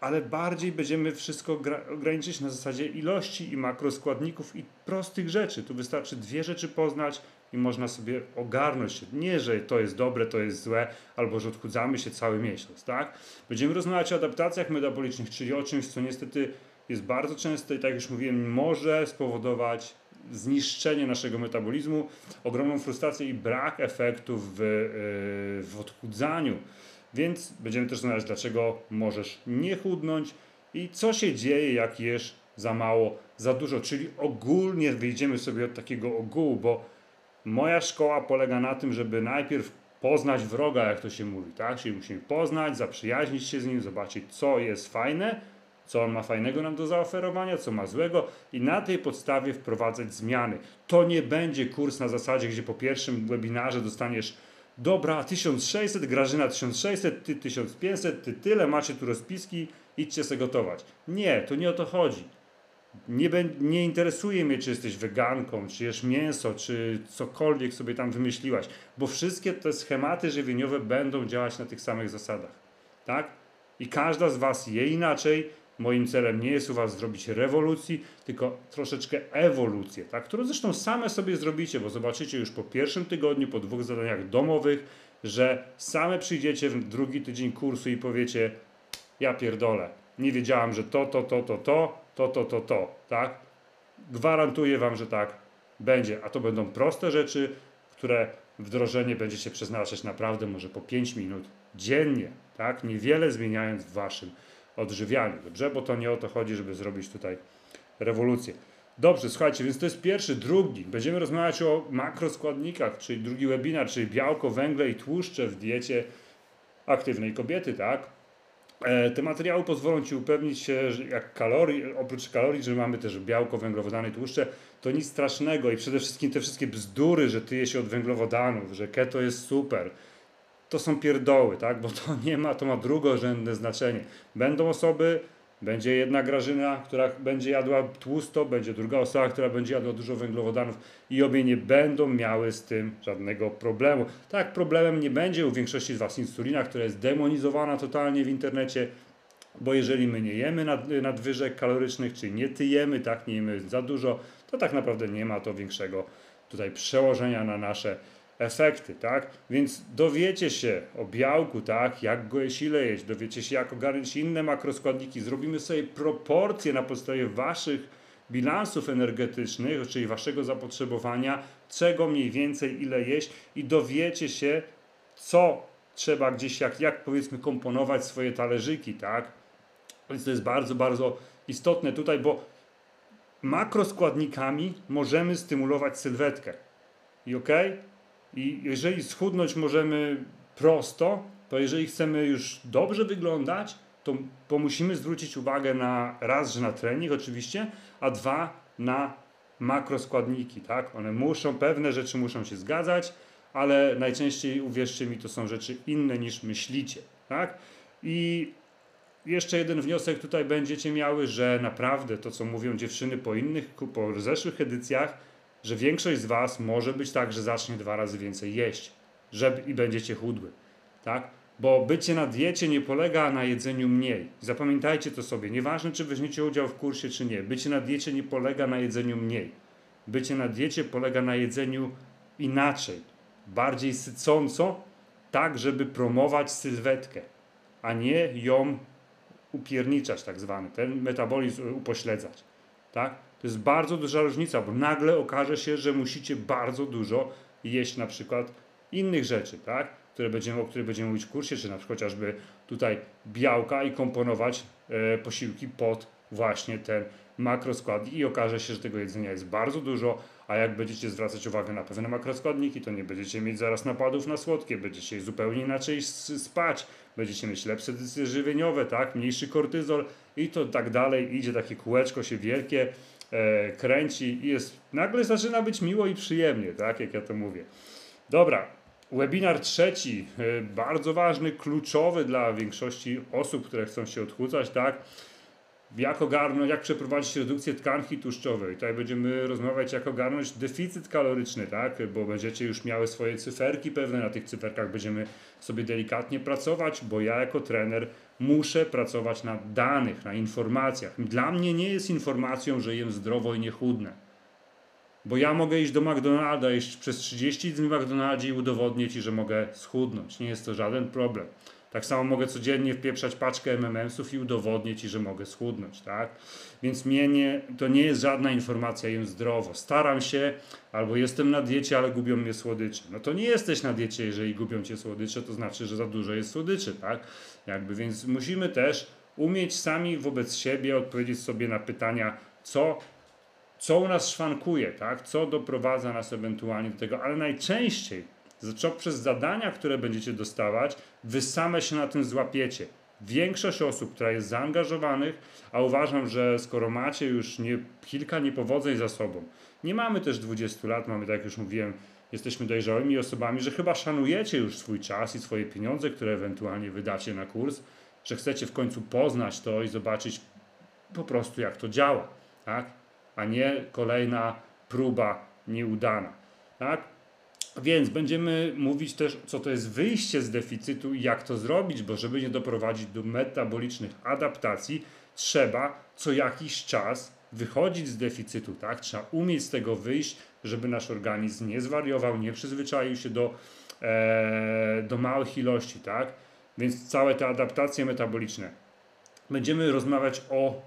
ale bardziej będziemy wszystko ograniczyć na zasadzie ilości i makroskładników i prostych rzeczy. Tu wystarczy dwie rzeczy poznać, i można sobie ogarnąć się. Nie, że to jest dobre, to jest złe, albo że odchudzamy się cały miesiąc, tak? Będziemy rozmawiać o adaptacjach metabolicznych, czyli o czymś, co niestety jest bardzo częste i tak już mówiłem, może spowodować zniszczenie naszego metabolizmu, ogromną frustrację i brak efektów w, yy, w odchudzaniu. Więc będziemy też rozmawiać, dlaczego możesz nie chudnąć i co się dzieje, jak jesz za mało, za dużo. Czyli ogólnie wyjdziemy sobie od takiego ogółu, bo moja szkoła polega na tym, żeby najpierw poznać wroga, jak to się mówi, tak? Czyli musimy poznać, zaprzyjaźnić się z nim, zobaczyć, co jest fajne, co on ma fajnego nam do zaoferowania, co ma złego i na tej podstawie wprowadzać zmiany. To nie będzie kurs na zasadzie, gdzie po pierwszym webinarze dostaniesz dobra 1600, Grażyna 1600, ty 1500, ty tyle, macie tu rozpiski, idźcie se gotować. Nie, to nie o to chodzi. Nie, nie interesuje mnie, czy jesteś weganką, czy jesz mięso, czy cokolwiek sobie tam wymyśliłaś, bo wszystkie te schematy żywieniowe będą działać na tych samych zasadach. Tak? I każda z Was je inaczej, Moim celem nie jest u Was zrobić rewolucji, tylko troszeczkę ewolucję, tak? którą zresztą same sobie zrobicie, bo zobaczycie już po pierwszym tygodniu, po dwóch zadaniach domowych, że same przyjdziecie w drugi tydzień kursu i powiecie: Ja pierdolę, nie wiedziałam, że to, to, to, to, to, to, to, to, to, tak? Gwarantuję Wam, że tak będzie, a to będą proste rzeczy, które wdrożenie będziecie przeznaczać naprawdę może po 5 minut dziennie, tak? Niewiele zmieniając w Waszym odżywianiu, dobrze? Bo to nie o to chodzi, żeby zrobić tutaj rewolucję. Dobrze, słuchajcie, więc to jest pierwszy, drugi. Będziemy rozmawiać o makroskładnikach, czyli drugi webinar, czyli białko, węgle i tłuszcze w diecie aktywnej kobiety, tak? E, te materiały pozwolą Ci upewnić się, że jak kalorii, oprócz kalorii, że mamy też białko, węglowodany, tłuszcze, to nic strasznego i przede wszystkim te wszystkie bzdury, że tyje się od węglowodanów, że keto jest super, to są pierdoły, tak? bo to nie ma, to ma drugorzędne znaczenie. Będą osoby, będzie jedna Grażyna, która będzie jadła tłusto, będzie druga osoba, która będzie jadła dużo węglowodanów i obie nie będą miały z tym żadnego problemu. Tak, problemem nie będzie u większości z Was insulina, która jest demonizowana totalnie w internecie, bo jeżeli my nie jemy nad, nadwyżek kalorycznych, czyli nie tyjemy, tak, nie jemy za dużo, to tak naprawdę nie ma to większego tutaj przełożenia na nasze efekty, tak? Więc dowiecie się o białku, tak? Jak go jeść, ile jeść, dowiecie się jak ogarnąć inne makroskładniki, zrobimy sobie proporcje na podstawie waszych bilansów energetycznych, czyli waszego zapotrzebowania, czego mniej więcej, ile jeść i dowiecie się, co trzeba gdzieś, jak, jak powiedzmy komponować swoje talerzyki, tak? Więc to jest bardzo, bardzo istotne tutaj, bo makroskładnikami możemy stymulować sylwetkę. I ok? I jeżeli schudnąć możemy prosto, to jeżeli chcemy już dobrze wyglądać, to, to musimy zwrócić uwagę na raz, że na trening oczywiście, a dwa na makroskładniki, tak? One muszą, pewne rzeczy muszą się zgadzać, ale najczęściej, uwierzcie mi, to są rzeczy inne niż myślicie, tak? I jeszcze jeden wniosek tutaj będziecie miały, że naprawdę to, co mówią dziewczyny po innych, po zeszłych edycjach, że większość z Was może być tak, że zacznie dwa razy więcej jeść żeby, i będziecie chudły. Tak? Bo bycie na diecie nie polega na jedzeniu mniej. Zapamiętajcie to sobie. Nieważne, czy weźmiecie udział w kursie, czy nie. Bycie na diecie nie polega na jedzeniu mniej. Bycie na diecie polega na jedzeniu inaczej, bardziej sycąco, tak, żeby promować sylwetkę, a nie ją upierniczać, tak zwany, ten metabolizm upośledzać. Tak? To jest bardzo duża różnica, bo nagle okaże się, że musicie bardzo dużo jeść na przykład innych rzeczy, tak? Które będziemy, o których będziemy mówić w kursie, czy na przykład chociażby tutaj białka i komponować e, posiłki pod właśnie ten makroskładnik i okaże się, że tego jedzenia jest bardzo dużo, a jak będziecie zwracać uwagę na pewne makroskładniki, to nie będziecie mieć zaraz napadów na słodkie, będziecie zupełnie inaczej spać, będziecie mieć lepsze decyzje żywieniowe, tak? Mniejszy kortyzol i to tak dalej, idzie takie kółeczko się wielkie, kręci i jest, nagle zaczyna być miło i przyjemnie, tak, jak ja to mówię. Dobra, webinar trzeci, e, bardzo ważny, kluczowy dla większości osób, które chcą się odchudzać, tak, jak ogarnąć, jak przeprowadzić redukcję tkanki tłuszczowej. Tutaj będziemy rozmawiać, jak ogarnąć deficyt kaloryczny, tak? bo będziecie już miały swoje cyferki pewne, na tych cyferkach będziemy sobie delikatnie pracować, bo ja jako trener muszę pracować na danych, na informacjach. Dla mnie nie jest informacją, że jem zdrowo i nie chudnę. Bo ja mogę iść do McDonalda, iść przez 30 dni w McDonaldzie i udowodnię Ci, że mogę schudnąć. Nie jest to żaden problem. Tak samo mogę codziennie wpieprzać paczkę MMS-ów i udowodnię Ci, że mogę schudnąć, tak? Więc mnie nie, to nie jest żadna informacja, jem zdrowo. Staram się, albo jestem na diecie, ale gubią mnie słodycze. No to nie jesteś na diecie, jeżeli gubią Cię słodycze, to znaczy, że za dużo jest słodyczy, tak? Jakby, więc musimy też umieć sami wobec siebie odpowiedzieć sobie na pytania, co co u nas szwankuje, tak? co doprowadza nas ewentualnie do tego, ale najczęściej przez zadania, które będziecie dostawać, wy same się na tym złapiecie. Większość osób, która jest zaangażowanych, a uważam, że skoro macie już nie, kilka niepowodzeń za sobą, nie mamy też 20 lat, mamy, tak jak już mówiłem, jesteśmy dojrzałymi osobami, że chyba szanujecie już swój czas i swoje pieniądze, które ewentualnie wydacie na kurs, że chcecie w końcu poznać to i zobaczyć po prostu, jak to działa, tak? a nie kolejna próba nieudana. Tak? Więc będziemy mówić też, co to jest wyjście z deficytu i jak to zrobić, bo żeby nie doprowadzić do metabolicznych adaptacji, trzeba co jakiś czas wychodzić z deficytu, tak? Trzeba umieć z tego wyjść, żeby nasz organizm nie zwariował, nie przyzwyczaił się do, e, do małych ilości, tak? Więc całe te adaptacje metaboliczne. Będziemy rozmawiać o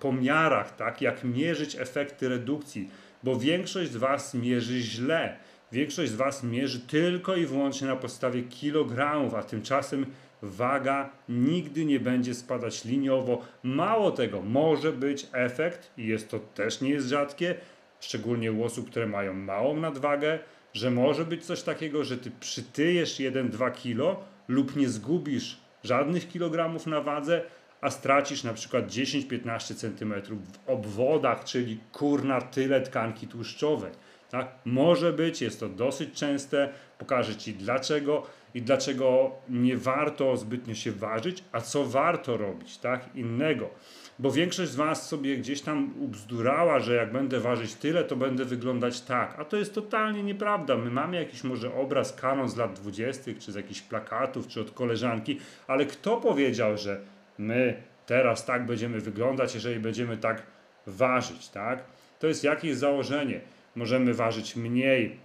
pomiarach, tak? Jak mierzyć efekty redukcji, bo większość z Was mierzy źle Większość z Was mierzy tylko i wyłącznie na podstawie kilogramów, a tymczasem waga nigdy nie będzie spadać liniowo. Mało tego, może być efekt, i jest to też nie jest rzadkie, szczególnie u osób, które mają małą nadwagę, że może być coś takiego, że Ty przytyjesz 1-2 kilo lub nie zgubisz żadnych kilogramów na wadze, a stracisz na przykład 10-15 cm w obwodach, czyli kurna tyle tkanki tłuszczowej. Tak? Może być, jest to dosyć częste, pokażę Ci dlaczego i dlaczego nie warto zbytnio się ważyć, a co warto robić, tak? Innego. Bo większość z Was sobie gdzieś tam ubzdurała, że jak będę ważyć tyle, to będę wyglądać tak. A to jest totalnie nieprawda. My mamy jakiś może obraz kanon z lat 20., czy z jakichś plakatów, czy od koleżanki, ale kto powiedział, że my teraz tak będziemy wyglądać, jeżeli będziemy tak ważyć, tak? To jest jakieś założenie możemy ważyć mniej,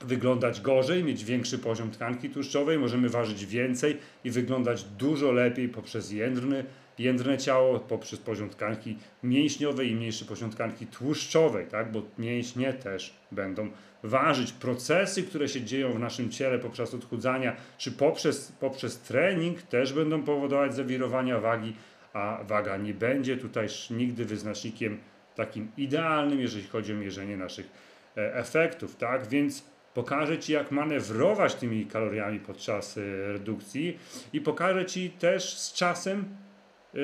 wyglądać gorzej, mieć większy poziom tkanki tłuszczowej, możemy ważyć więcej i wyglądać dużo lepiej poprzez jędrny, jędrne ciało, poprzez poziom tkanki mięśniowej i mniejszy poziom tkanki tłuszczowej, tak? bo mięśnie też będą ważyć. Procesy, które się dzieją w naszym ciele poprzez odchudzania, czy poprzez, poprzez trening też będą powodować zawirowania wagi, a waga nie będzie tutaj nigdy wyznacznikiem takim idealnym, jeżeli chodzi o mierzenie naszych e, efektów, tak? Więc pokażę Ci, jak manewrować tymi kaloriami podczas e, redukcji i pokażę Ci też z czasem e,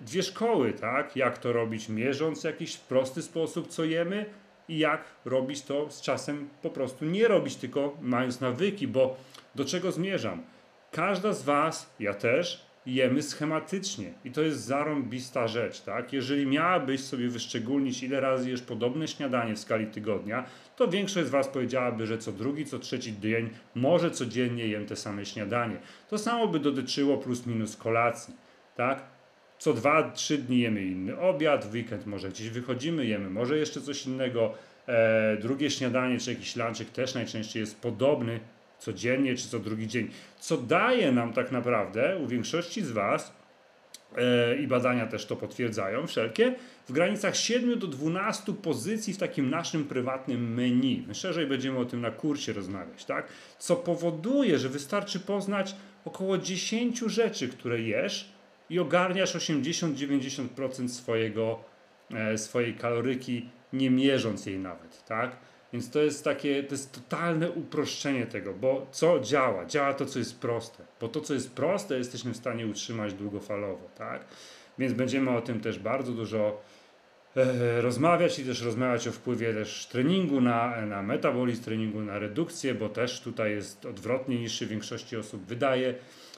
dwie szkoły, tak? Jak to robić, mierząc w jakiś prosty sposób, co jemy i jak robić to z czasem po prostu nie robić, tylko mając nawyki, bo do czego zmierzam? Każda z Was, ja też, jemy schematycznie i to jest zarąbista rzecz, tak? Jeżeli miałabyś sobie wyszczególnić, ile razy jesz podobne śniadanie w skali tygodnia, to większość z Was powiedziałaby, że co drugi, co trzeci dzień, może codziennie jem te same śniadanie. To samo by dotyczyło plus minus kolacji, tak? Co dwa, trzy dni jemy inny obiad, w weekend może gdzieś wychodzimy, jemy może jeszcze coś innego, e, drugie śniadanie czy jakiś lunchek też najczęściej jest podobny codziennie czy co drugi dzień, co daje nam tak naprawdę u większości z Was e, i badania też to potwierdzają wszelkie, w granicach 7 do 12 pozycji w takim naszym prywatnym menu. Szerzej będziemy o tym na kursie rozmawiać, tak? Co powoduje, że wystarczy poznać około 10 rzeczy, które jesz i ogarniasz 80-90% swojego, e, swojej kaloryki, nie mierząc jej nawet, tak? Więc to jest takie, to jest totalne uproszczenie tego, bo co działa? Działa to, co jest proste. Bo to, co jest proste, jesteśmy w stanie utrzymać długofalowo, tak? Więc będziemy o tym też bardzo dużo e, rozmawiać i też rozmawiać o wpływie też treningu na, na metabolizm, treningu na redukcję, bo też tutaj jest odwrotnie niż się większości osób wydaje,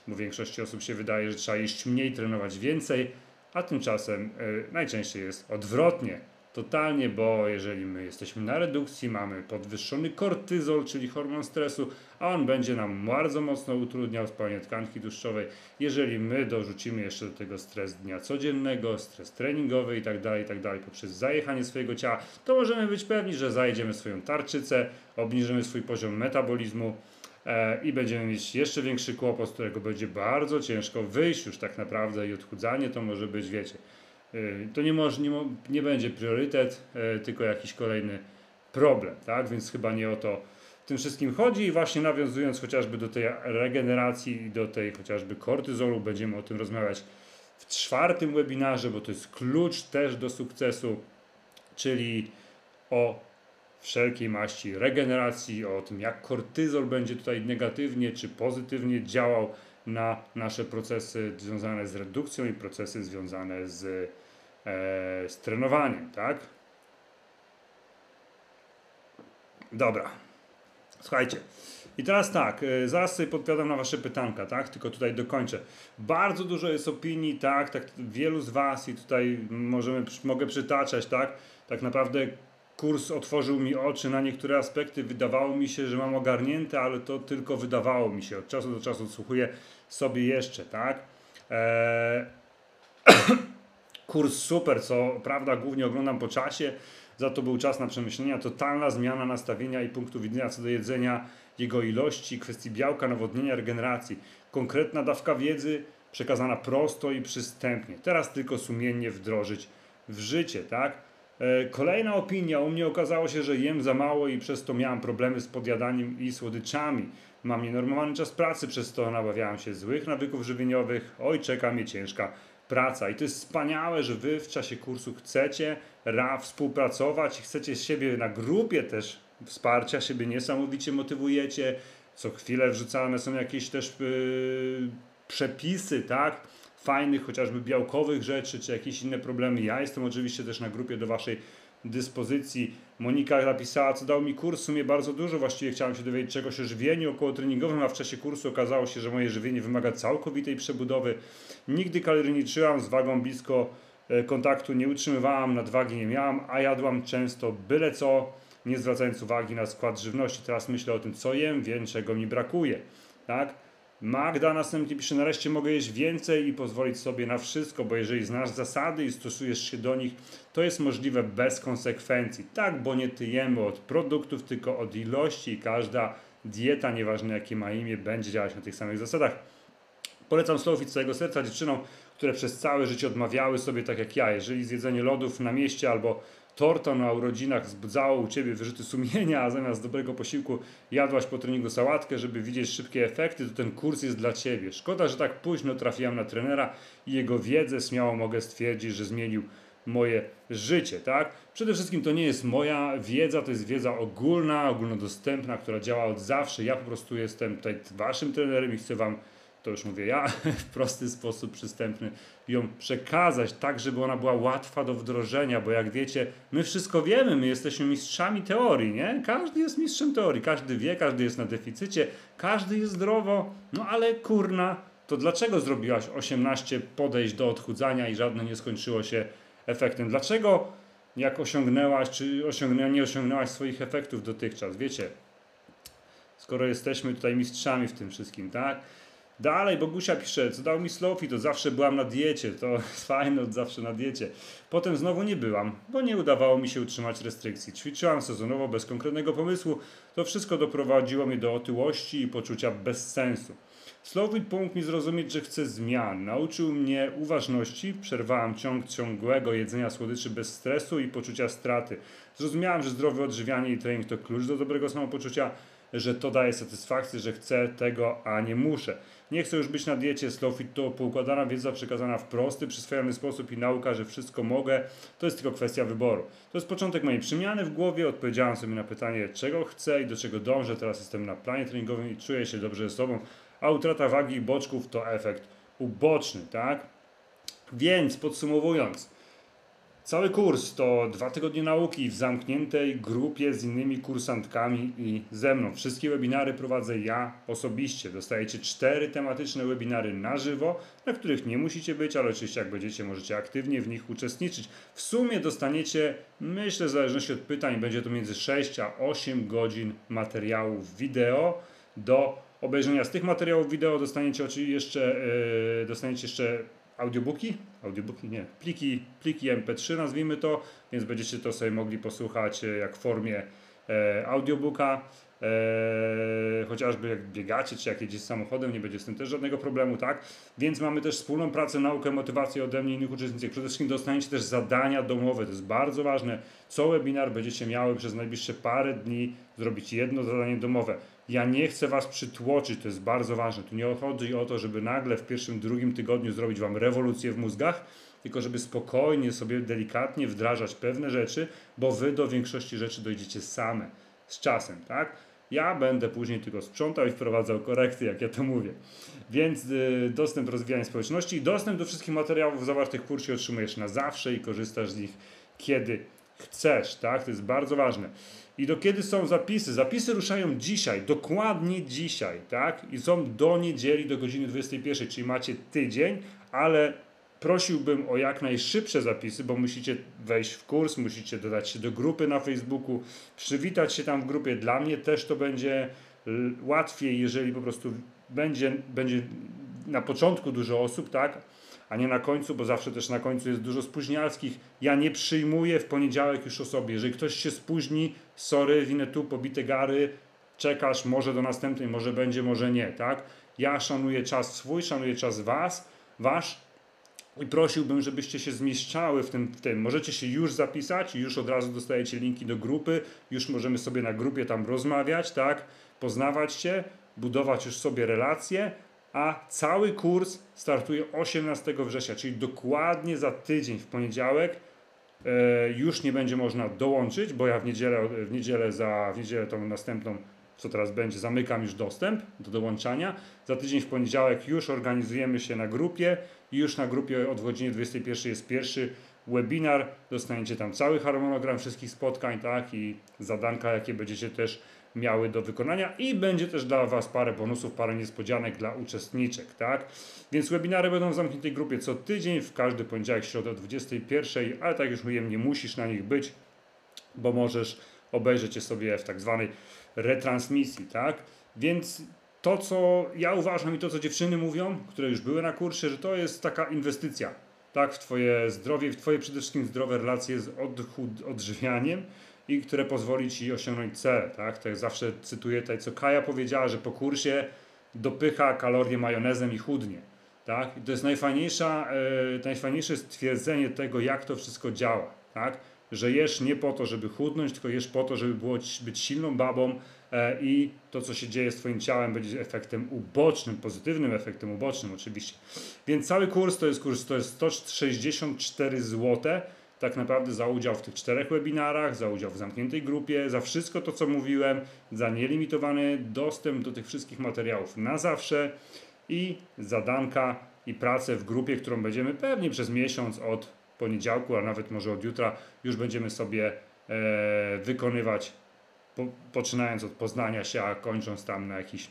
bo większości osób się wydaje, że trzeba jeść mniej, trenować więcej, a tymczasem e, najczęściej jest odwrotnie totalnie, bo jeżeli my jesteśmy na redukcji, mamy podwyższony kortyzol, czyli hormon stresu, a on będzie nam bardzo mocno utrudniał spalanie tkanki tłuszczowej. Jeżeli my dorzucimy jeszcze do tego stres dnia codziennego, stres treningowy i tak dalej, i tak poprzez zajechanie swojego ciała, to możemy być pewni, że zajedziemy swoją tarczycę, obniżymy swój poziom metabolizmu, e, i będziemy mieć jeszcze większy kłopot, z którego będzie bardzo ciężko wyjść już tak naprawdę i odchudzanie to może być, wiecie, to nie, może, nie, nie będzie priorytet, y, tylko jakiś kolejny problem, tak? Więc chyba nie o to tym wszystkim chodzi i właśnie nawiązując chociażby do tej regeneracji i do tej chociażby kortyzolu, będziemy o tym rozmawiać w czwartym webinarze, bo to jest klucz też do sukcesu, czyli o wszelkiej maści regeneracji, o tym jak kortyzol będzie tutaj negatywnie czy pozytywnie działał na nasze procesy związane z redukcją i procesy związane z e, z trenowaniem, tak? Dobra. Słuchajcie. I teraz tak, e, zaraz sobie podpowiadam na Wasze pytanka, tak? Tylko tutaj dokończę. Bardzo dużo jest opinii, tak? tak wielu z Was i tutaj możemy, mogę przytaczać, tak? Tak naprawdę kurs otworzył mi oczy na niektóre aspekty. Wydawało mi się, że mam ogarnięte, ale to tylko wydawało mi się. Od czasu do czasu odsłuchuję sobie jeszcze, tak? Eee... Kurs super, co prawda głównie oglądam po czasie, za to był czas na przemyślenia, totalna zmiana nastawienia i punktu widzenia co do jedzenia, jego ilości, kwestii białka, nawodnienia, regeneracji. Konkretna dawka wiedzy przekazana prosto i przystępnie. Teraz tylko sumiennie wdrożyć w życie, tak? E, kolejna opinia. U mnie okazało się, że jem za mało i przez to miałem problemy z podjadaniem i słodyczami. Mam nienormowany czas pracy, przez to nabawiałem się złych nawyków żywieniowych. Oj, czeka mnie ciężka praca. I to jest wspaniałe, że wy w czasie kursu chcecie ra współpracować i chcecie z siebie na grupie też wsparcia, siebie niesamowicie motywujecie. Co chwilę wrzucane są jakieś też yy, przepisy, tak? Fajnych, chociażby białkowych rzeczy, czy jakieś inne problemy. Ja jestem oczywiście też na grupie do Waszej dyspozycji. Monika napisała, co dał mi kurs, w sumie bardzo dużo. Właściwie chciałem się dowiedzieć czegoś o żywieniu około treningowym, a w czasie kursu okazało się, że moje żywienie wymaga całkowitej przebudowy. Nigdy liczyłam, z wagą blisko e, kontaktu nie utrzymywałam, nadwagi nie miałam, a jadłam często byle co, nie zwracając uwagi na skład żywności. Teraz myślę o tym, co jem, wiem, czego mi brakuje. Tak? Magda następnie pisze, nareszcie mogę jeść więcej i pozwolić sobie na wszystko, bo jeżeli znasz zasady i stosujesz się do nich, to jest możliwe bez konsekwencji. Tak, bo nie tyjemy od produktów, tylko od ilości i każda dieta, nieważne jakie ma imię, będzie działać na tych samych zasadach. Polecam Slowfit z całego serca dziewczynom, które przez całe życie odmawiały sobie tak jak ja. Jeżeli zjedzenie lodów na mieście albo torta na urodzinach wzbudzało u Ciebie wyrzuty sumienia, a zamiast dobrego posiłku jadłaś po treningu sałatkę, żeby widzieć szybkie efekty, to ten kurs jest dla Ciebie. Szkoda, że tak późno trafiłem na trenera i jego wiedzę śmiało mogę stwierdzić, że zmienił moje życie, tak? Przede wszystkim to nie jest moja wiedza, to jest wiedza ogólna, ogólnodostępna, która działa od zawsze. Ja po prostu jestem tutaj waszym trenerem i chcę wam to już mówię ja, w prosty sposób przystępny ją przekazać, tak żeby ona była łatwa do wdrożenia, bo jak wiecie, my wszystko wiemy, my jesteśmy mistrzami teorii, nie? Każdy jest mistrzem teorii, każdy wie, każdy jest na deficycie, każdy jest zdrowo, no ale kurna, to dlaczego zrobiłaś 18 podejść do odchudzania i żadne nie skończyło się efektem? Dlaczego jak osiągnęłaś, czy osiągnęła, nie osiągnęłaś swoich efektów dotychczas? Wiecie, skoro jesteśmy tutaj mistrzami w tym wszystkim, tak? Dalej, Bogusia pisze, co dał mi Slofi, to zawsze byłam na diecie, to jest fajne, od zawsze na diecie. Potem znowu nie byłam, bo nie udawało mi się utrzymać restrykcji. Ćwiczyłam sezonowo, bez konkretnego pomysłu. To wszystko doprowadziło mnie do otyłości i poczucia bezsensu. Slowit pomógł mi zrozumieć, że chcę zmian. Nauczył mnie uważności, przerwałam ciąg ciągłego jedzenia słodyczy bez stresu i poczucia straty. Zrozumiałam, że zdrowe odżywianie i trening to klucz do dobrego samopoczucia, że to daje satysfakcję, że chcę tego, a nie muszę. Nie chcę już być na diecie Slowfit, to poukładana wiedza przekazana w prosty, przyswojony sposób i nauka, że wszystko mogę, to jest tylko kwestia wyboru. To jest początek mojej przemiany w głowie, odpowiedziałem sobie na pytanie, czego chcę i do czego dążę. Teraz jestem na planie treningowym i czuję się dobrze ze sobą, a utrata wagi i boczków to efekt uboczny, tak? Więc podsumowując, Cały kurs to dwa tygodnie nauki w zamkniętej grupie z innymi kursantkami i ze mną. Wszystkie webinary prowadzę ja osobiście. Dostajecie cztery tematyczne webinary na żywo, na których nie musicie być, ale oczywiście jak będziecie, możecie aktywnie w nich uczestniczyć. W sumie dostaniecie, myślę, w zależności od pytań, będzie to między 6 a 8 godzin materiałów wideo do obejrzenia. Z tych materiałów wideo dostaniecie jeszcze, yy, dostaniecie jeszcze audiobooki, audiobooki nie, pliki, pliki MP3 nazwijmy to, więc będziecie to sobie mogli posłuchać e, jak w formie e, audiobooka. E, chociażby jak biegacie, czy jak jedziecie samochodem, nie będzie z tym też żadnego problemu, tak? Więc mamy też wspólną pracę, naukę, motywację ode mnie i innych uczestników. Przede wszystkim dostaniecie też zadania domowe, to jest bardzo ważne. Co webinar będziecie miały przez najbliższe parę dni zrobić jedno zadanie domowe. Ja nie chcę Was przytłoczyć, to jest bardzo ważne. Tu nie chodzi o to, żeby nagle w pierwszym, drugim tygodniu zrobić Wam rewolucję w mózgach, tylko żeby spokojnie sobie delikatnie wdrażać pewne rzeczy, bo Wy do większości rzeczy dojdziecie same z czasem, tak? Ja będę później tylko sprzątał i wprowadzał korekty, jak ja to mówię. Więc y, dostęp do rozwijania społeczności i dostęp do wszystkich materiałów zawartych w kursie otrzymujesz na zawsze i korzystasz z nich kiedy chcesz, tak? To jest bardzo ważne. I do kiedy są zapisy? Zapisy ruszają dzisiaj, dokładnie dzisiaj, tak? I są do niedzieli do godziny 21, czyli macie tydzień, ale prosiłbym o jak najszybsze zapisy, bo musicie wejść w kurs, musicie dodać się do grupy na Facebooku, przywitać się tam w grupie. Dla mnie też to będzie łatwiej, jeżeli po prostu będzie, będzie na początku dużo osób, tak? A nie na końcu, bo zawsze też na końcu jest dużo spóźnialskich. Ja nie przyjmuję w poniedziałek już osoby. Jeżeli ktoś się spóźni, sorry, winę tu, pobite gary, czekasz, może do następnej, może będzie, może nie, tak? Ja szanuję czas swój, szanuję czas was, wasz i prosiłbym, żebyście się zmieszczały w tym, w tym. Możecie się już zapisać, już od razu dostajecie linki do grupy, już możemy sobie na grupie tam rozmawiać, tak? Poznawać się, budować już sobie relacje, a cały kurs startuje 18 września, czyli dokładnie za tydzień w poniedziałek e, już nie będzie można dołączyć, bo ja w niedzielę, w niedzielę za w niedzielę tą następną co teraz będzie, zamykam już dostęp do dołączania. Za tydzień w poniedziałek już organizujemy się na grupie i już na grupie od godziny 21 jest pierwszy webinar. Dostaniecie tam cały harmonogram wszystkich spotkań, tak, i zadanka, jakie będziecie też miały do wykonania i będzie też dla Was parę bonusów, parę niespodzianek dla uczestniczek, tak? Więc webinary będą w zamkniętej grupie co tydzień, w każdy poniedziałek, środę o 21, ale tak już mówiłem, nie musisz na nich być, bo możesz obejrzeć je sobie w tak zwanej retransmisji, tak? Więc to, co ja uważam i to, co dziewczyny mówią, które już były na kursie, że to jest taka inwestycja, tak? W Twoje zdrowie, w Twoje przede wszystkim zdrowe relacje z odżywianiem i które pozwoli Ci osiągnąć cel, tak? Tak zawsze cytuję tutaj, co Kaja powiedziała, że po kursie dopycha kalorie majonezem i chudnie. Tak? I to jest najfajniejsza, e, najfajniejsze stwierdzenie tego, jak to wszystko działa. Tak? że jesz nie po to, żeby chudnąć, tylko jesz po to, żeby było, być silną babą e, i to, co się dzieje z Twoim ciałem, będzie efektem ubocznym, pozytywnym efektem ubocznym oczywiście. Więc cały kurs to jest kurs, to jest 164 zł, tak naprawdę za udział w tych czterech webinarach, za udział w zamkniętej grupie, za wszystko to, co mówiłem, za nielimitowany dostęp do tych wszystkich materiałów na zawsze i zadanka i pracę w grupie, którą będziemy pewnie przez miesiąc od poniedziałku, a nawet może od jutra już będziemy sobie e, wykonywać, po, poczynając od poznania się, a kończąc tam na jakichś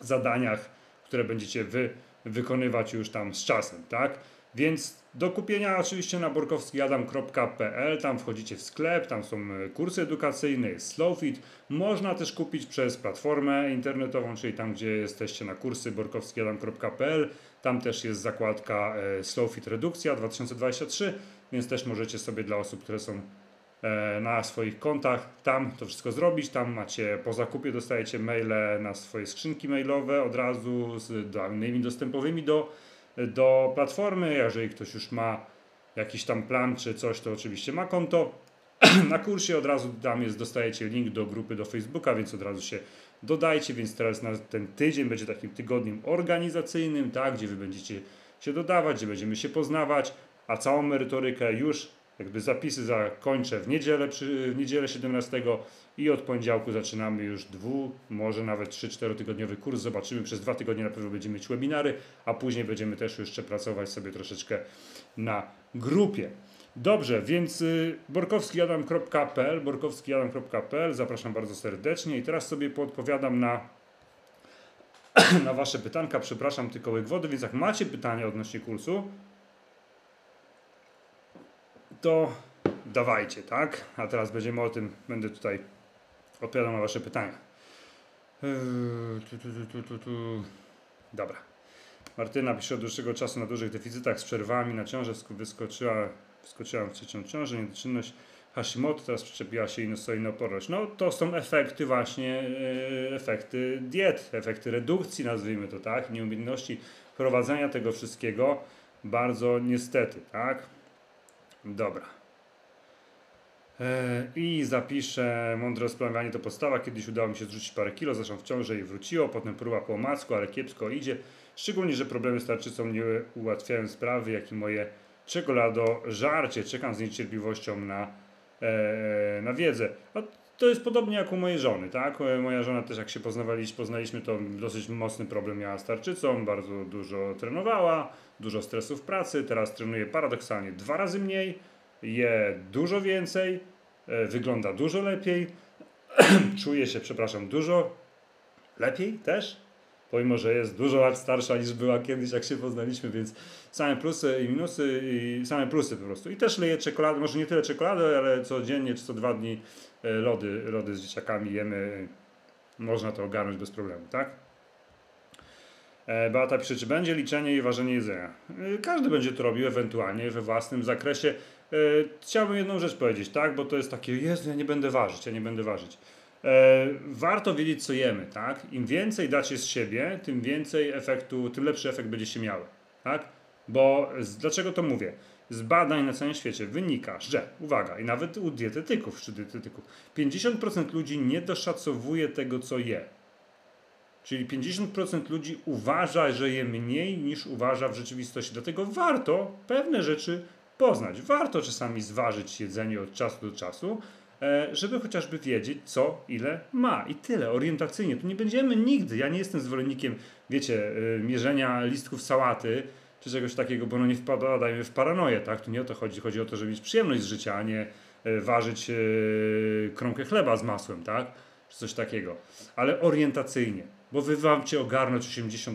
zadaniach, które będziecie wy wykonywać już tam z czasem, tak? Więc do kupienia oczywiście na borkowskiadam.pl, tam wchodzicie w sklep, tam są e, kursy edukacyjne, jest Slowfit. Można też kupić przez platformę internetową, czyli tam, gdzie jesteście na kursy borkowskiadam.pl. Tam też jest zakładka e, Slowfit Redukcja 2023, więc też możecie sobie dla osób, które są e, na swoich kontach tam to wszystko zrobić. Tam macie po zakupie dostajecie maile na swoje skrzynki mailowe od razu z danymi dostępowymi do do platformy. Jeżeli ktoś już ma jakiś tam plan czy coś, to oczywiście ma konto. Na kursie od razu tam jest, dostajecie link do grupy do Facebooka, więc od razu się dodajcie, więc teraz na ten tydzień będzie takim tygodniem organizacyjnym, tak, gdzie wy będziecie się dodawać, gdzie będziemy się poznawać, a całą merytorykę już jakby zapisy zakończę w niedzielę, przy, w niedzielę 17 i od poniedziałku zaczynamy już dwu, może nawet 3-4 tygodniowy kurs. Zobaczymy, przez dwa tygodnie na pewno będziemy mieć webinary, a później będziemy też jeszcze pracować sobie troszeczkę na grupie. Dobrze, więc y, borkowskiadam.pl, borkowskiadam.pl, zapraszam bardzo serdecznie i teraz sobie podpowiadam na, na Wasze pytanka, przepraszam, tylko łyk wody, więc jak macie pytania odnośnie kursu, to dawajcie, tak? A teraz będziemy o tym, będę tutaj odpowiadał na Wasze pytania. Tu, Dobra. Martyna pisze od dłuższego czasu na dużych deficytach z przerwami na ciążę wyskoczyła, wyskoczyłam w trzecią ciążę, niedoczynność Hashimoto, teraz przyczepiła się insulinooporność. No to są efekty właśnie, yy, efekty diet, efekty redukcji nazwijmy to tak, nieumiejętności prowadzenia tego wszystkiego bardzo niestety, tak? Dobra. E, I zapiszę mądre rozplanowanie to podstawa. Kiedyś udało mi się zrzucić parę kilo, zresztą w ciąży i wróciło. Potem próba po omacku, ale kiepsko idzie. Szczególnie, że problemy z tarczycą nie ułatwiają sprawy, jak i moje czekolado żarcie. Czekam z niecierpliwością na, e, na wiedzę. A to jest podobnie jak u mojej żony, tak? E, moja żona też jak się poznawaliśmy, poznaliśmy, to dosyć mocny problem miała z tarczycą, bardzo dużo trenowała, dużo stresu w pracy, teraz trenuje paradoksalnie dwa razy mniej, je dużo więcej, e, wygląda dużo lepiej, czuje się, przepraszam, dużo lepiej też, pomimo, że jest dużo lat starsza niż była kiedyś, jak się poznaliśmy, więc same plusy i minusy, i same plusy po prostu. I też leje czekoladę, może nie tyle czekolady, ale codziennie czy co dwa dni e, lody, lody z dzieciakami jemy, można to ogarnąć bez problemu, tak? E, Beata pisze, czy będzie liczenie i ważenie jedzenia. Każdy będzie to robił ewentualnie we własnym zakresie. Chciałbym jedną rzecz powiedzieć, tak? Bo to jest takie, jest, ja nie będę ważyć, ja nie będę ważyć. Warto wiedzieć, co jemy, tak? Im więcej dacie z siebie, tym więcej efektu, tym lepszy efekt będziecie miały, tak? Bo dlaczego to mówię? Z badań na całym świecie wynika, że, uwaga, i nawet u dietetyków czy dietetyków, 50% ludzi nie doszacowuje tego, co je. Czyli 50% ludzi uważa, że je mniej niż uważa w rzeczywistości. Dlatego warto pewne rzeczy poznać. Warto czasami zważyć jedzenie od czasu do czasu, e, żeby chociażby wiedzieć, co, ile ma. I tyle, orientacyjnie. Tu nie będziemy nigdy, ja nie jestem zwolennikiem, wiecie, e, mierzenia listków sałaty, czy czegoś takiego, bo no nie wpadajmy w paranoję, tak? Tu nie o to chodzi, chodzi o to, żeby mieć przyjemność z życia, a nie e, ważyć kromkę chleba z masłem, tak? Czy coś takiego. Ale orientacyjnie, bo wy wam cię ogarnąć 80%.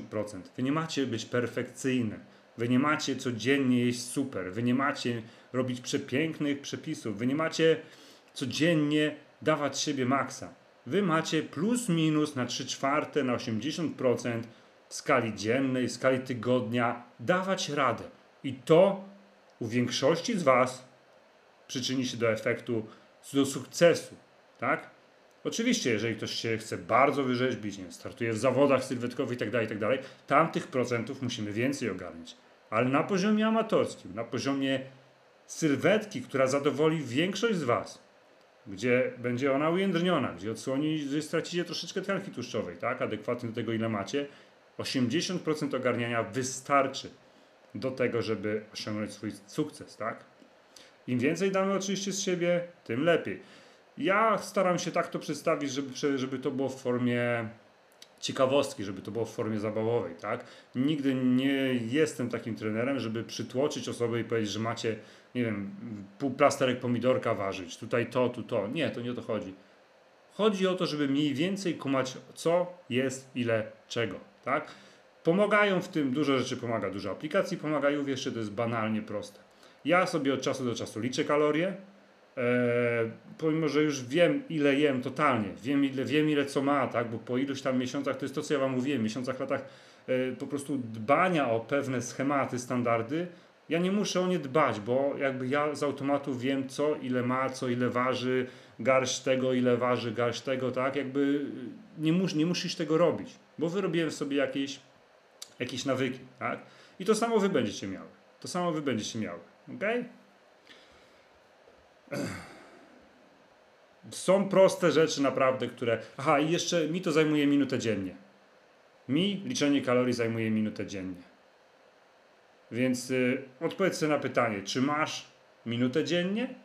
Wy nie macie być perfekcyjne. Wy nie macie codziennie jeść super. Wy nie macie robić przepięknych przepisów. Wy nie macie codziennie dawać siebie maksa. Wy macie plus minus na 3 czwarte, na 80% w skali dziennej, w skali tygodnia dawać radę. I to u większości z Was przyczyni się do efektu, do sukcesu. Tak? Oczywiście, jeżeli ktoś się chce bardzo wyrzeźbić, nie, startuje w zawodach sylwetkowych itd., tak itd., tak tam tych procentów musimy więcej ogarniać. Ale na poziomie amatorskim, na poziomie sylwetki, która zadowoli większość z Was, gdzie będzie ona ujędrniona, gdzie odsłoni, gdzie stracicie troszeczkę tkanki tłuszczowej, tak, adekwatnie do tego, ile macie, 80% ogarniania wystarczy do tego, żeby osiągnąć swój sukces, tak? Im więcej damy oczywiście z siebie, tym lepiej. Ja staram się tak to przedstawić, żeby, żeby to było w formie ciekawostki, żeby to było w formie zabawowej, tak? Nigdy nie jestem takim trenerem, żeby przytłoczyć osobę i powiedzieć, że macie, nie wiem, pół plasterek pomidorka ważyć, tutaj to, tu to. Nie, to nie o to chodzi. Chodzi o to, żeby mniej więcej kumać, co jest, ile, czego, tak? Pomagają w tym, dużo rzeczy pomaga, dużo aplikacji pomagają, wiesz, to jest banalnie proste. Ja sobie od czasu do czasu liczę kalorie, pomimo, że już wiem, ile jem totalnie, wiem ile, wiem, ile co ma, tak? bo po iluś tam miesiącach, to jest to, co ja Wam mówiłem, miesiącach, latach e, po prostu dbania o pewne schematy, standardy, ja nie muszę o nie dbać, bo jakby ja z automatu wiem, co ile ma, co ile waży, garść tego, ile waży, garść tego, tak? Jakby nie, mus, nie musisz tego robić, bo wyrobiłem sobie jakieś, jakieś nawyki, tak? I to samo Wy będziecie miały. To samo Wy będziecie miały, ok? Są proste rzeczy naprawdę, które. Aha, i jeszcze mi to zajmuje minutę dziennie. Mi liczenie kalorii zajmuje minutę dziennie. Więc y, odpowiedz sobie na pytanie, czy masz minutę dziennie?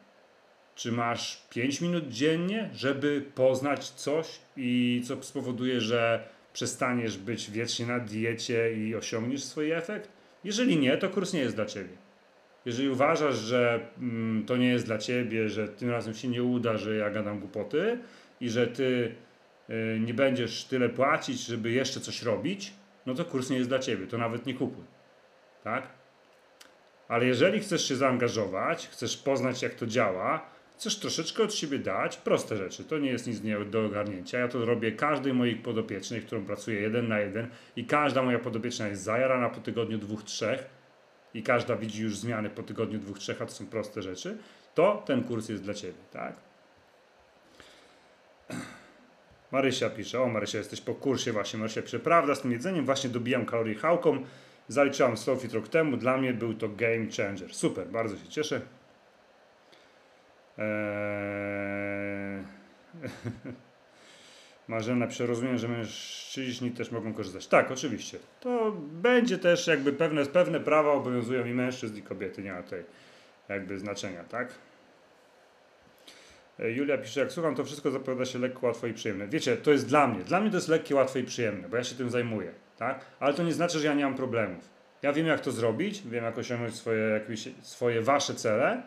Czy masz 5 minut dziennie, żeby poznać coś i co spowoduje, że przestaniesz być wiecznie na diecie i osiągniesz swój efekt? Jeżeli nie, to kurs nie jest dla ciebie. Jeżeli uważasz, że mm, to nie jest dla ciebie, że tym razem się nie uda, że ja gadam głupoty i że ty y, nie będziesz tyle płacić, żeby jeszcze coś robić, no to kurs nie jest dla ciebie. To nawet nie kupuj. Tak? Ale jeżeli chcesz się zaangażować, chcesz poznać, jak to działa, chcesz troszeczkę od siebie dać, proste rzeczy, to nie jest nic nie do ogarnięcia. Ja to robię każdej mojej podopiecznej, którą pracuję jeden na jeden i każda moja podopieczna jest zajarana po tygodniu dwóch, trzech i każda widzi już zmiany po tygodniu dwóch, trzech, a to są proste rzeczy, to ten kurs jest dla Ciebie, tak? Marysia pisze, o Marysia, jesteś po kursie właśnie, Marysia pisze, prawda, z tym jedzeniem właśnie dobijam kalorii hałką, zaliczyłam Slowfit rok temu, dla mnie był to game changer. Super, bardzo się cieszę. Eee... Marzena pisze, rozumiem, że mężczyźni też mogą korzystać. Tak, oczywiście. To będzie też jakby pewne, pewne prawa obowiązują i mężczyzn i kobiety, nie ma tutaj jakby znaczenia, tak? E, Julia pisze, jak słucham, to wszystko zapowiada się lekko, łatwo i przyjemne. Wiecie, to jest dla mnie. Dla mnie to jest lekkie, łatwe i przyjemne, bo ja się tym zajmuję, tak? Ale to nie znaczy, że ja nie mam problemów. Ja wiem, jak to zrobić, wiem, jak osiągnąć swoje, jakieś, swoje wasze cele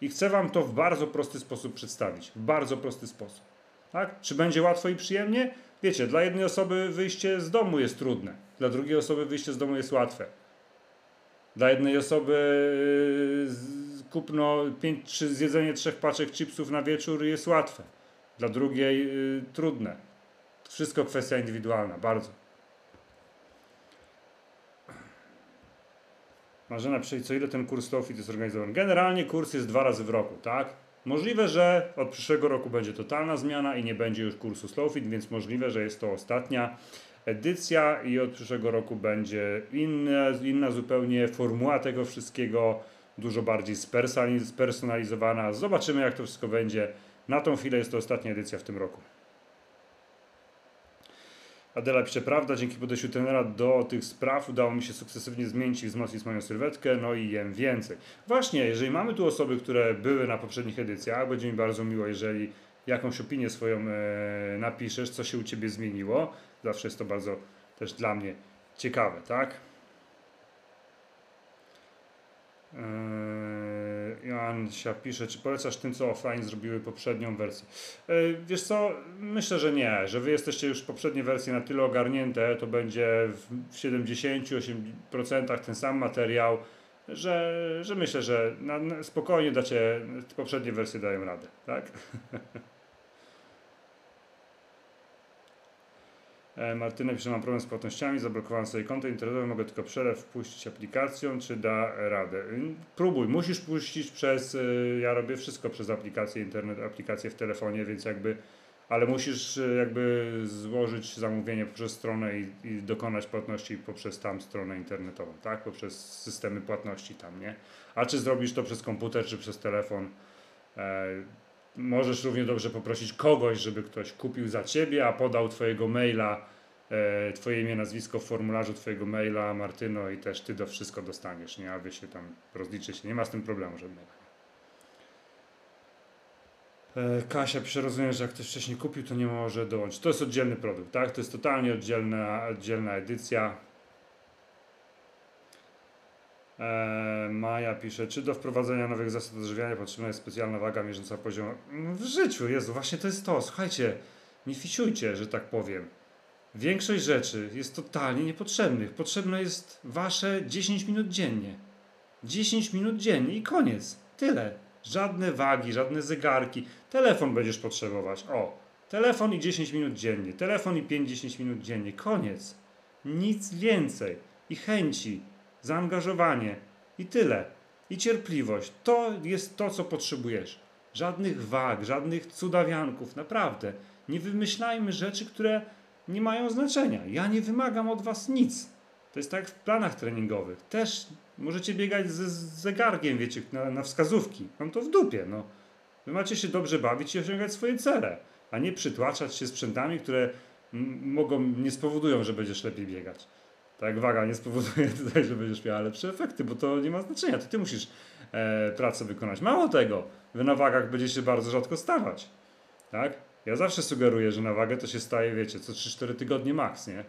i chcę wam to w bardzo prosty sposób przedstawić. W bardzo prosty sposób. Tak? Czy będzie łatwo i przyjemnie? Wiecie, dla jednej osoby wyjście z domu jest trudne, dla drugiej osoby wyjście z domu jest łatwe. Dla jednej osoby yy, kupno pięć, czy zjedzenie trzech paczek chipsów na wieczór jest łatwe. Dla drugiej yy, trudne. Wszystko kwestia indywidualna, bardzo. Marzena pisze, co ile ten kurs Slowfit jest organizowany? Generalnie kurs jest dwa razy w roku, tak? Możliwe, że od przyszłego roku będzie totalna zmiana i nie będzie już kursu Slowfit, więc możliwe, że jest to ostatnia edycja i od przyszłego roku będzie inna, inna zupełnie formuła tego wszystkiego, dużo bardziej spersonalizowana. Zobaczymy, jak to wszystko będzie. Na tą chwilę jest to ostatnia edycja w tym roku. Adela pisze, prawda, dzięki podejściu trenera do tych spraw udało mi się sukcesywnie zmienić i wzmocnić moją sylwetkę, no i jem więcej. Właśnie, jeżeli mamy tu osoby, które były na poprzednich edycjach, będzie mi bardzo miło, jeżeli jakąś opinię swoją e, napiszesz, co się u Ciebie zmieniło. Zawsze jest to bardzo też dla mnie ciekawe, tak? Yy, Joansia pisze, czy polecasz tym, co offline zrobiły poprzednią wersję? Yy, wiesz co, myślę, że nie, że wy jesteście już poprzednie wersje na tyle ogarnięte, to będzie w 70-80% ten sam materiał, że, że myślę, że na, na spokojnie dacie, poprzednie wersje dają radę, tak? Martyna pisze, mam problem z płatnościami, zablokowałem sobie konto internetowe, mogę tylko przelew wpuścić aplikacją, czy da radę? Y, próbuj, musisz puścić przez, y, ja robię wszystko przez aplikację internet, aplikację w telefonie, więc jakby, ale musisz y, jakby złożyć zamówienie poprzez stronę i, i dokonać płatności poprzez tam stronę internetową, tak? Poprzez systemy płatności tam, nie? A czy zrobisz to przez komputer, czy przez telefon? E, Możesz równie dobrze poprosić kogoś, żeby ktoś kupił za ciebie, a podał twojego maila, e, twoje imię, nazwisko w formularzu twojego maila, Martyno, i też ty do wszystko dostaniesz, nie? A wy się tam rozliczyć. Nie ma z tym problemu żadnego. E, Kasia pisze, rozumiem, że jak ktoś wcześniej kupił, to nie może dołączyć. To jest oddzielny produkt, tak? To jest totalnie oddzielna, oddzielna edycja. Eee, Maja pisze, czy do wprowadzenia nowych zasad odżywiania potrzebna jest specjalna waga mierząca poziom. W życiu, Jezu, właśnie to jest to. Słuchajcie, nie fisiujcie, że tak powiem. Większość rzeczy jest totalnie niepotrzebnych. Potrzebne jest wasze 10 minut dziennie. 10 minut dziennie i koniec. Tyle. Żadne wagi, żadne zegarki. Telefon będziesz potrzebować. O, telefon i 10 minut dziennie. Telefon i 5-10 minut dziennie. Koniec. Nic więcej. I chęci zaangażowanie i tyle. I cierpliwość. To jest to, co potrzebujesz. Żadnych wag, żadnych cudawianków, naprawdę. Nie wymyślajmy rzeczy, które nie mają znaczenia. Ja nie wymagam od was nic. To jest tak w planach treningowych. Też możecie biegać z zegarkiem, wiecie, na, na wskazówki. Mam to w dupie, no. Wy macie się dobrze bawić i osiągać swoje cele, a nie przytłaczać się sprzętami, które mogą, nie spowodują, że będziesz lepiej biegać. Tak, waga nie spowoduje tutaj, że będziesz miała lepsze efekty, bo to nie ma znaczenia. To ty musisz e, pracę wykonać. Mało tego, wy na wagach będziecie bardzo rzadko stawać. Tak? Ja zawsze sugeruję, że na wagę to się staje, wiecie, co 3-4 tygodnie maks, nie?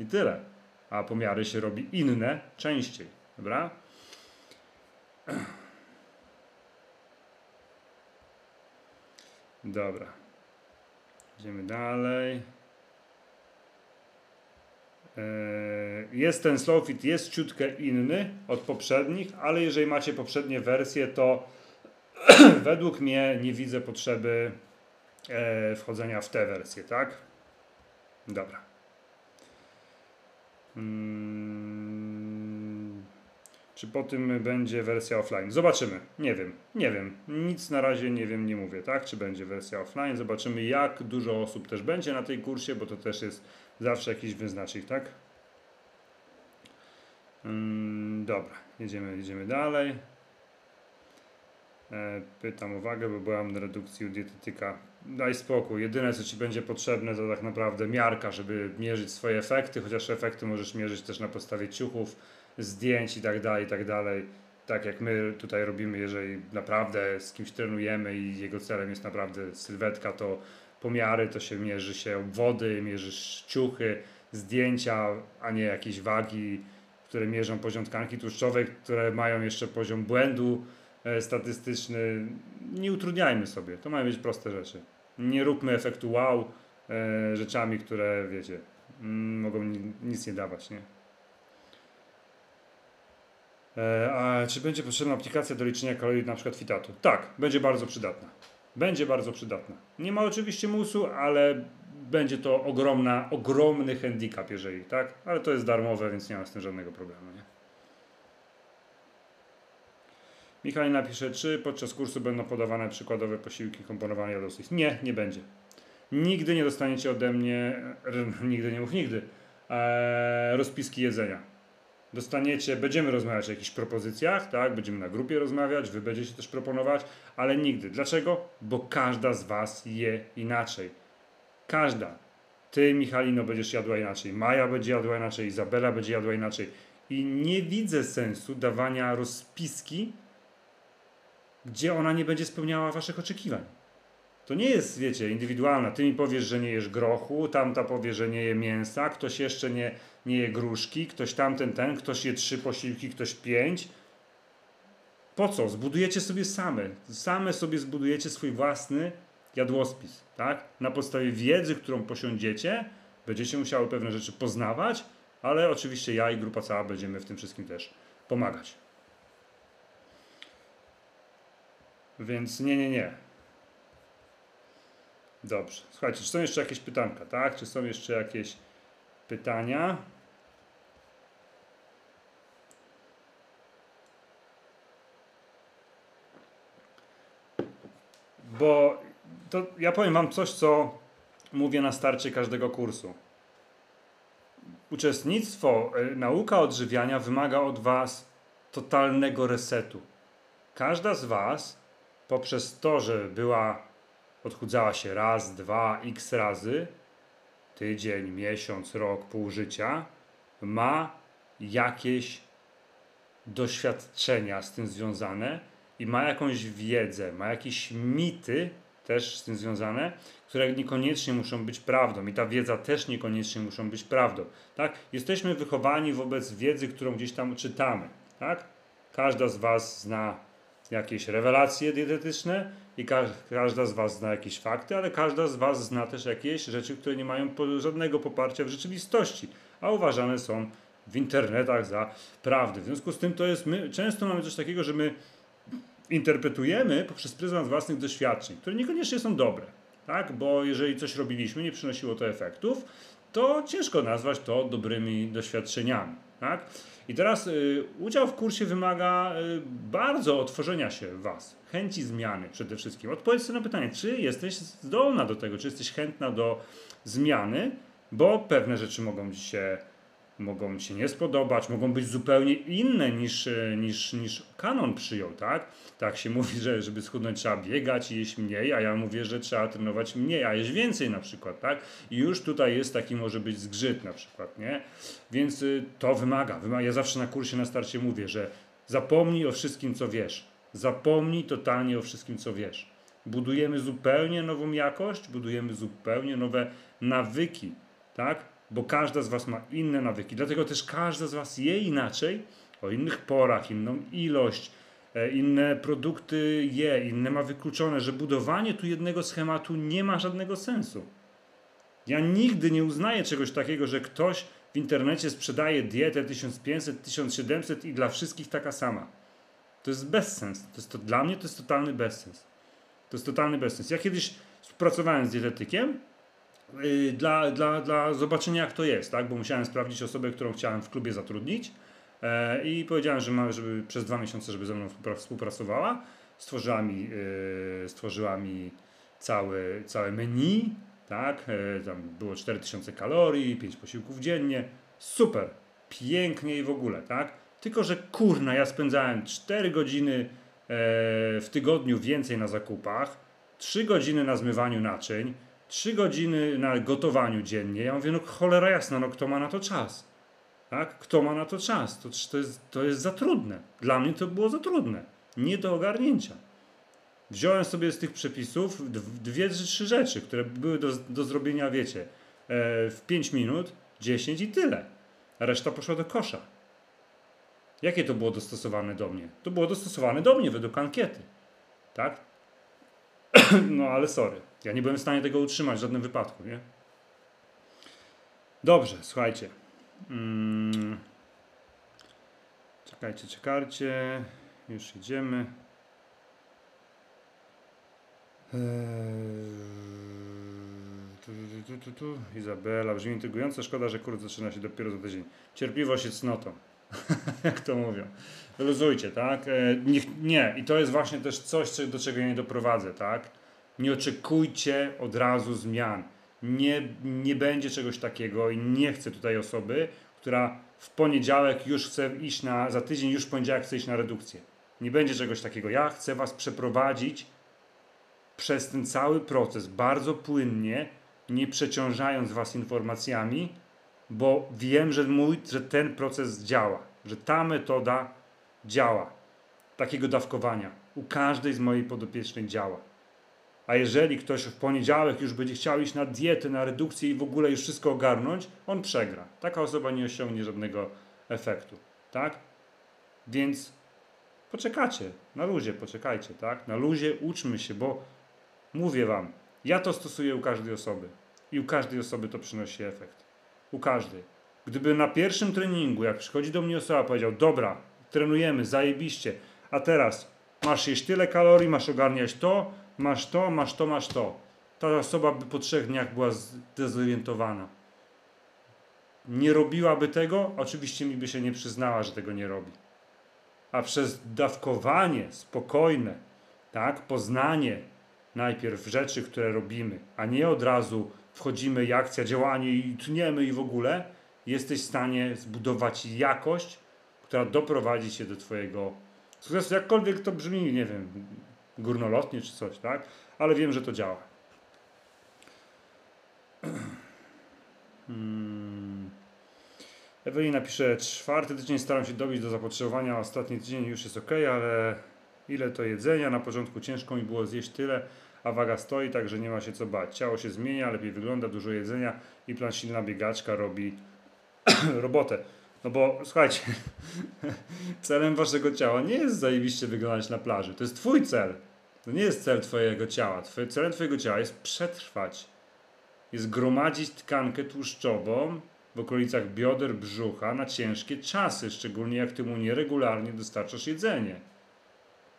I tyle. A pomiary się robi inne częściej. Dobra? Dobra. Idziemy dalej. E, jest ten Slowfit, jest ciutkę inny od poprzednich, ale jeżeli macie poprzednie wersje, to według mnie nie widzę potrzeby e, wchodzenia w te wersje, tak? Dobra. Hmm. Czy po tym będzie wersja offline? Zobaczymy. Nie wiem. Nie wiem. Nic na razie nie wiem, nie mówię, tak? Czy będzie wersja offline? Zobaczymy, jak dużo osób też będzie na tej kursie, bo to też jest zawsze jakiś wyznacznik, tak? Hmm, dobra. Jedziemy, jedziemy dalej. E, pytam uwagę, bo byłam na redukcji u dietetyka. Daj spokój. Jedyne, co ci będzie potrzebne, to tak naprawdę miarka, żeby mierzyć swoje efekty, chociaż efekty możesz mierzyć też na podstawie ciuchów, zdjęć i tak dalej, i tak dalej. Tak jak my tutaj robimy, jeżeli naprawdę z kimś trenujemy i jego celem jest naprawdę sylwetka, to pomiary to się mierzy się wody, mierzysz ciuchy, zdjęcia, a nie jakieś wagi, które mierzą poziom tkanki tłuszczowej, które mają jeszcze poziom błędu E, statystyczny. Nie utrudniajmy sobie, to mają być proste rzeczy. Nie róbmy efektu wow e, rzeczami, które wiecie, mm, mogą nic nie dawać, nie? E, a czy będzie potrzebna aplikacja do liczenia kalorii na przykład fitatu? Tak, będzie bardzo przydatna. Będzie bardzo przydatna. Nie ma oczywiście musu, ale będzie to ogromna, ogromny handicap, jeżeli tak, ale to jest darmowe, więc nie ma z tym żadnego problemu. Nie? Napisze, czy podczas kursu będą podawane przykładowe posiłki komponowane jadowców. Nie, nie będzie. Nigdy nie dostaniecie ode mnie, nigdy nie mów nigdy, e, rozpiski jedzenia. Dostaniecie, będziemy rozmawiać o jakichś propozycjach, tak? Będziemy na grupie rozmawiać, wy będziecie też proponować, ale nigdy. Dlaczego? Bo każda z was je inaczej. Każda. Ty, Michalino, będziesz jadła inaczej, Maja będzie jadła inaczej, Izabela będzie jadła inaczej. I nie widzę sensu dawania rozpiski gdzie ona nie będzie spełniała waszych oczekiwań. To nie jest, wiecie, indywidualna. Ty mi powiesz, że nie jesz grochu, tamta powie, że nie je mięsa, ktoś jeszcze nie, nie je gruszki, ktoś tamten, ten, ktoś je trzy posiłki, ktoś pięć. Po co? Zbudujecie sobie same. Same sobie zbudujecie swój własny jadłospis, tak? Na podstawie wiedzy, którą posiądziecie, będziecie musiały pewne rzeczy poznawać, ale oczywiście ja i grupa cała będziemy w tym wszystkim też pomagać. Więc nie, nie, nie. Dobrze. Słuchajcie, czy są jeszcze jakieś pytanka, tak? Czy są jeszcze jakieś pytania? Bo to ja powiem Wam coś, co mówię na starcie każdego kursu. Uczestnictwo, y, nauka odżywiania wymaga od Was totalnego resetu. Każda z Was poprzez to, że była, odchudzała się raz, dwa, x razy, tydzień, miesiąc, rok, pół życia, ma jakieś doświadczenia z tym związane i ma jakąś wiedzę, ma jakieś mity też z tym związane, które niekoniecznie muszą być prawdą i ta wiedza też niekoniecznie muszą być prawdą. Tak? Jesteśmy wychowani wobec wiedzy, którą gdzieś tam czytamy. Tak? Każda z Was zna jakieś rewelacje dietetyczne i ka każda z Was zna jakieś fakty, ale każda z Was zna też jakieś rzeczy, które nie mają żadnego poparcia w rzeczywistości, a uważane są w internetach za prawdę. W związku z tym to jest, my często mamy coś takiego, że my interpretujemy poprzez pryzmat własnych doświadczeń, które niekoniecznie są dobre, tak? bo jeżeli coś robiliśmy, nie przynosiło to efektów, to ciężko nazwać to dobrymi doświadczeniami. Tak? I teraz y, udział w kursie wymaga y, bardzo otworzenia się Was, chęci zmiany przede wszystkim. Odpowiedz sobie na pytanie, czy jesteś zdolna do tego, czy jesteś chętna do zmiany, bo pewne rzeczy mogą Ci się mogą się nie spodobać, mogą być zupełnie inne niż, e, niż, niż kanon przyjął, tak? Tak się mówi, że żeby schudnąć trzeba biegać i jeść mniej, a ja mówię, że trzeba trenować mniej, a jeść więcej na przykład, tak? I już tutaj jest taki może być zgrzyt na przykład, nie? Więc y, to wymaga, wymaga. Ja zawsze na kursie na starcie mówię, że zapomnij o wszystkim, co wiesz. Zapomnij totalnie o wszystkim, co wiesz. Budujemy zupełnie nową jakość, budujemy zupełnie nowe nawyki, tak? Bo każda z Was ma inne nawyki, dlatego też każda z Was je inaczej, o innych porach, inną ilość, e, inne produkty je, inne ma wykluczone, że budowanie tu jednego schematu nie ma żadnego sensu. Ja nigdy nie uznaję czegoś takiego, że ktoś w internecie sprzedaje dietę 1500, 1700 i dla wszystkich taka sama. To jest bezsens. To jest to, dla mnie to jest totalny bezsens. To jest totalny bezsens. Ja kiedyś współpracowałem z dietetykiem dla, dla, dla zobaczenia, jak to jest, tak? bo musiałem sprawdzić osobę, którą chciałem w klubie zatrudnić yy, i powiedziałem, że ma, żeby przez dwa miesiące, żeby ze mną współpracowała. Stworzyła mi, yy, stworzyła mi całe, całe menu, tak? Yy, tam było 4000 kalorii, 5 posiłków dziennie. Super, pięknie i w ogóle, tak? Tylko, że kurna, ja spędzałem 4 godziny w tygodniu więcej na zakupach, 3 godziny na zmywaniu naczyń, 3 godziny na gotowaniu dziennie. Ja mówię, no cholera jasna, no kto ma na to czas? Tak? Kto ma na to czas? To, to, jest, to jest za trudne. Dla mnie to było za trudne. Nie do ogarnięcia. Wziąłem sobie z tych przepisów dwie trzy rzeczy, które były do, do zrobienia, wiecie, w 5 minut, 10 i tyle. Reszta poszła do kosza. Jakie to było dostosowane do mnie? To było dostosowane do mnie według ankiety. Tak? no ale sorry. Ja nie byłem w stanie tego utrzymać w żadnym wypadku, nie? Dobrze, słuchajcie. Hmm. Czekajcie, czekajcie. Już idziemy. Eee, tu, tu, tu, tu, Izabela, brzmi intrygująco. Szkoda, że kurs zaczyna się dopiero za tydzień. Cierpliwość jest cnotą. jak to mówią. Luzujcie, tak? E, nie, nie, i to jest właśnie też coś, do czego ja nie doprowadzę, tak? Nie oczekujcie od razu zmian. Nie, nie będzie czegoś takiego i nie chcę tutaj osoby, która w poniedziałek już chce iść na, za tydzień już w poniedziałek chce iść na redukcję. Nie będzie czegoś takiego. Ja chcę Was przeprowadzić przez ten cały proces bardzo płynnie, nie przeciążając Was informacjami, bo wiem, że, mój, że ten proces działa, że ta metoda działa, takiego dawkowania. U każdej z mojej podopiecznej działa. A jeżeli ktoś w poniedziałek już będzie chciał iść na dietę, na redukcję i w ogóle już wszystko ogarnąć, on przegra. Taka osoba nie osiągnie żadnego efektu. Tak? Więc poczekacie, na luzie poczekajcie, tak? Na luzie uczmy się, bo mówię wam, ja to stosuję u każdej osoby i u każdej osoby to przynosi efekt. U każdej. Gdyby na pierwszym treningu, jak przychodzi do mnie osoba, powiedział: Dobra, trenujemy, zajebiście, a teraz masz jeść tyle kalorii, masz ogarniać to, masz to, masz to, masz to. Ta osoba by po trzech dniach była zdezorientowana. Nie robiłaby tego, oczywiście mi by się nie przyznała, że tego nie robi. A przez dawkowanie spokojne, tak, poznanie najpierw rzeczy, które robimy, a nie od razu wchodzimy i akcja, działanie i tniemy i w ogóle, jesteś w stanie zbudować jakość, która doprowadzi cię do Twojego sukcesu. Jakkolwiek to brzmi, nie wiem, górnolotnie czy coś, tak? Ale wiem, że to działa. Hmm. Ewelina czwarty tydzień staram się dobić do zapotrzebowania, ostatni tydzień już jest ok, ale ile to jedzenia? Na początku ciężko mi było zjeść tyle, a waga stoi, także nie ma się co bać. Ciało się zmienia, lepiej wygląda, dużo jedzenia i plan silna biegaczka robi robotę. No bo słuchajcie, celem waszego ciała nie jest zajebiście wyglądać na plaży. To jest twój cel. To nie jest cel twojego ciała. Celem twojego ciała jest przetrwać. Jest gromadzić tkankę tłuszczową w okolicach bioder, brzucha na ciężkie czasy, szczególnie jak ty mu nieregularnie dostarczasz jedzenie.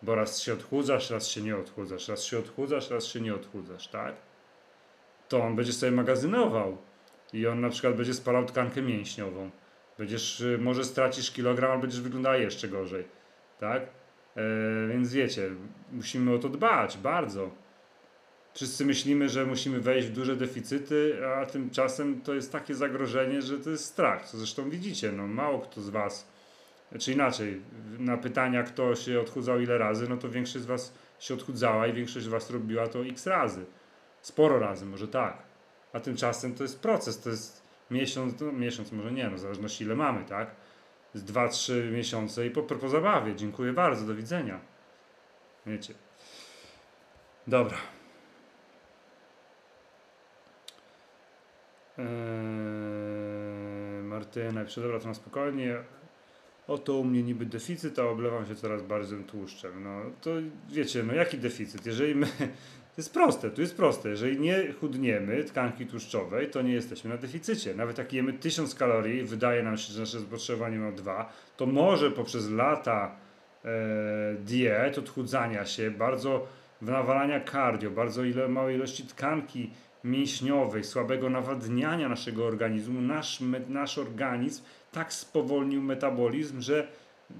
Bo raz się odchudzasz, raz się nie odchudzasz, raz się odchudzasz, raz się nie odchudzasz, tak? To on będzie sobie magazynował i on na przykład będzie spalał tkankę mięśniową. Będziesz, y, może stracisz kilogram, ale będziesz wyglądała jeszcze gorzej, tak? E, więc wiecie, musimy o to dbać bardzo. Wszyscy myślimy, że musimy wejść w duże deficyty, a tymczasem to jest takie zagrożenie, że to jest strach. Co zresztą widzicie, no mało kto z Was, czy inaczej, na pytania, kto się odchudzał ile razy, no to większość z Was się odchudzała i większość z Was robiła to x razy. Sporo razy, może tak. A tymczasem to jest proces, to jest miesiąc, no miesiąc może nie, no w zależności ile mamy, tak? Z 2-3 miesiące i po, po zabawie. Dziękuję bardzo, do widzenia. Wiecie. Dobra. Eee, Martyna, dobra, to na spokojnie. Oto u mnie niby deficyt, a oblewam się coraz bardziej tłuszczem. No to wiecie, no jaki deficyt? Jeżeli my, jest proste, tu jest proste. Jeżeli nie chudniemy tkanki tłuszczowej, to nie jesteśmy na deficycie. Nawet jak jemy 1000 kalorii, wydaje nam się, że nasze zapotrzebowanie ma 2, to może poprzez lata e, diet, odchudzania się, bardzo nawalania cardio, bardzo ile, małej ilości tkanki mięśniowej, słabego nawadniania naszego organizmu, nasz, nasz organizm tak spowolnił metabolizm, że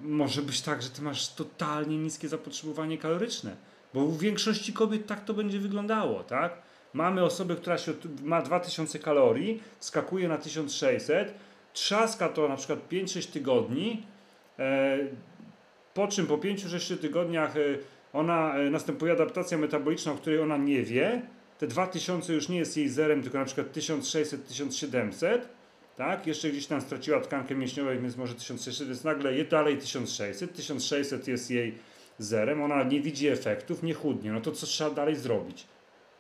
może być tak, że ty masz totalnie niskie zapotrzebowanie kaloryczne. Bo u większości kobiet tak to będzie wyglądało, tak? Mamy osobę, która się ma 2000 kalorii, skakuje na 1600, trzaska to na przykład 5-6 tygodni, e, po czym po 5-6 tygodniach e, ona e, następuje adaptacja metaboliczna, o której ona nie wie, te 2000 już nie jest jej zerem, tylko na przykład 1600-1700, tak? Jeszcze gdzieś tam straciła tkankę mięśniową, więc może 1600, więc nagle dalej 1600, 1600 jest jej zerem, ona nie widzi efektów, nie chudnie, no to co trzeba dalej zrobić,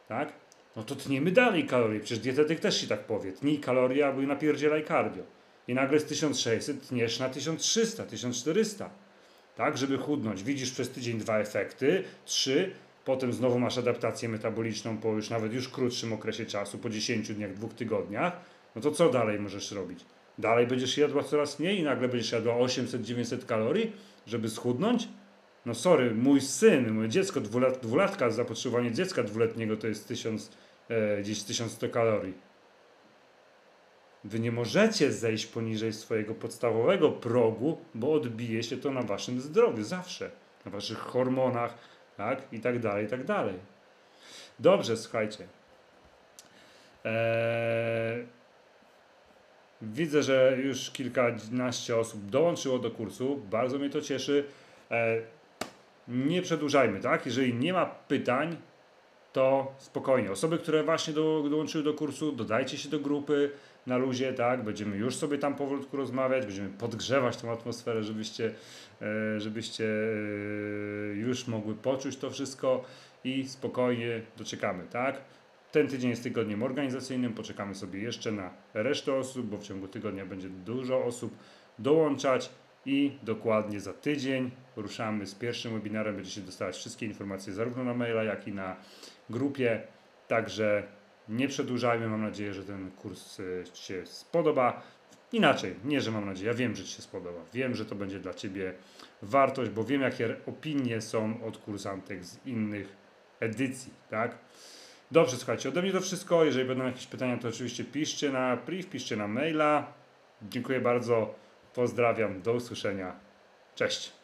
tak? No to tniemy dalej kalorie, przecież dietetyk też ci tak powie, tnij kalorie albo napierdzielaj cardio. I nagle z 1600 tniesz na 1300, 1400, tak? Żeby chudnąć. Widzisz przez tydzień dwa efekty, trzy, Potem znowu masz adaptację metaboliczną po już nawet już krótszym okresie czasu, po 10 dniach, dwóch tygodniach. No to co dalej możesz robić? Dalej będziesz jadła coraz mniej i nagle będziesz jadła 800-900 kalorii, żeby schudnąć? No sorry, mój syn, moje dziecko, dwulat, dwulatka, zapotrzebowanie dziecka dwuletniego to jest 1000, e, gdzieś 1100 kalorii. Wy nie możecie zejść poniżej swojego podstawowego progu, bo odbije się to na waszym zdrowiu zawsze, na waszych hormonach, tak? I tak dalej, i tak dalej. Dobrze, słuchajcie. Eee, widzę, że już kilkanaście osób dołączyło do kursu. Bardzo mnie to cieszy. Eee, nie przedłużajmy, tak? Jeżeli nie ma pytań, to spokojnie. Osoby, które właśnie do, dołączyły do kursu, dodajcie się do grupy na luzie, tak? Będziemy już sobie tam powolutku rozmawiać, będziemy podgrzewać tą atmosferę, żebyście, e, żebyście e, już mogły poczuć to wszystko i spokojnie doczekamy, tak? Ten tydzień jest tygodniem organizacyjnym, poczekamy sobie jeszcze na resztę osób, bo w ciągu tygodnia będzie dużo osób dołączać i dokładnie za tydzień ruszamy z pierwszym webinarem. Będziecie dostawać wszystkie informacje zarówno na maila, jak i na grupie. Także nie przedłużajmy. Mam nadzieję, że ten kurs e, się spodoba. Inaczej, nie, że mam nadzieję, ja wiem, że Ci się spodoba. Wiem, że to będzie dla Ciebie wartość, bo wiem, jakie opinie są od kursantek z innych edycji, tak? Dobrze, słuchajcie, ode mnie to wszystko. Jeżeli będą jakieś pytania, to oczywiście piszcie na priv, piszcie na maila. Dziękuję bardzo, pozdrawiam, do usłyszenia. Cześć.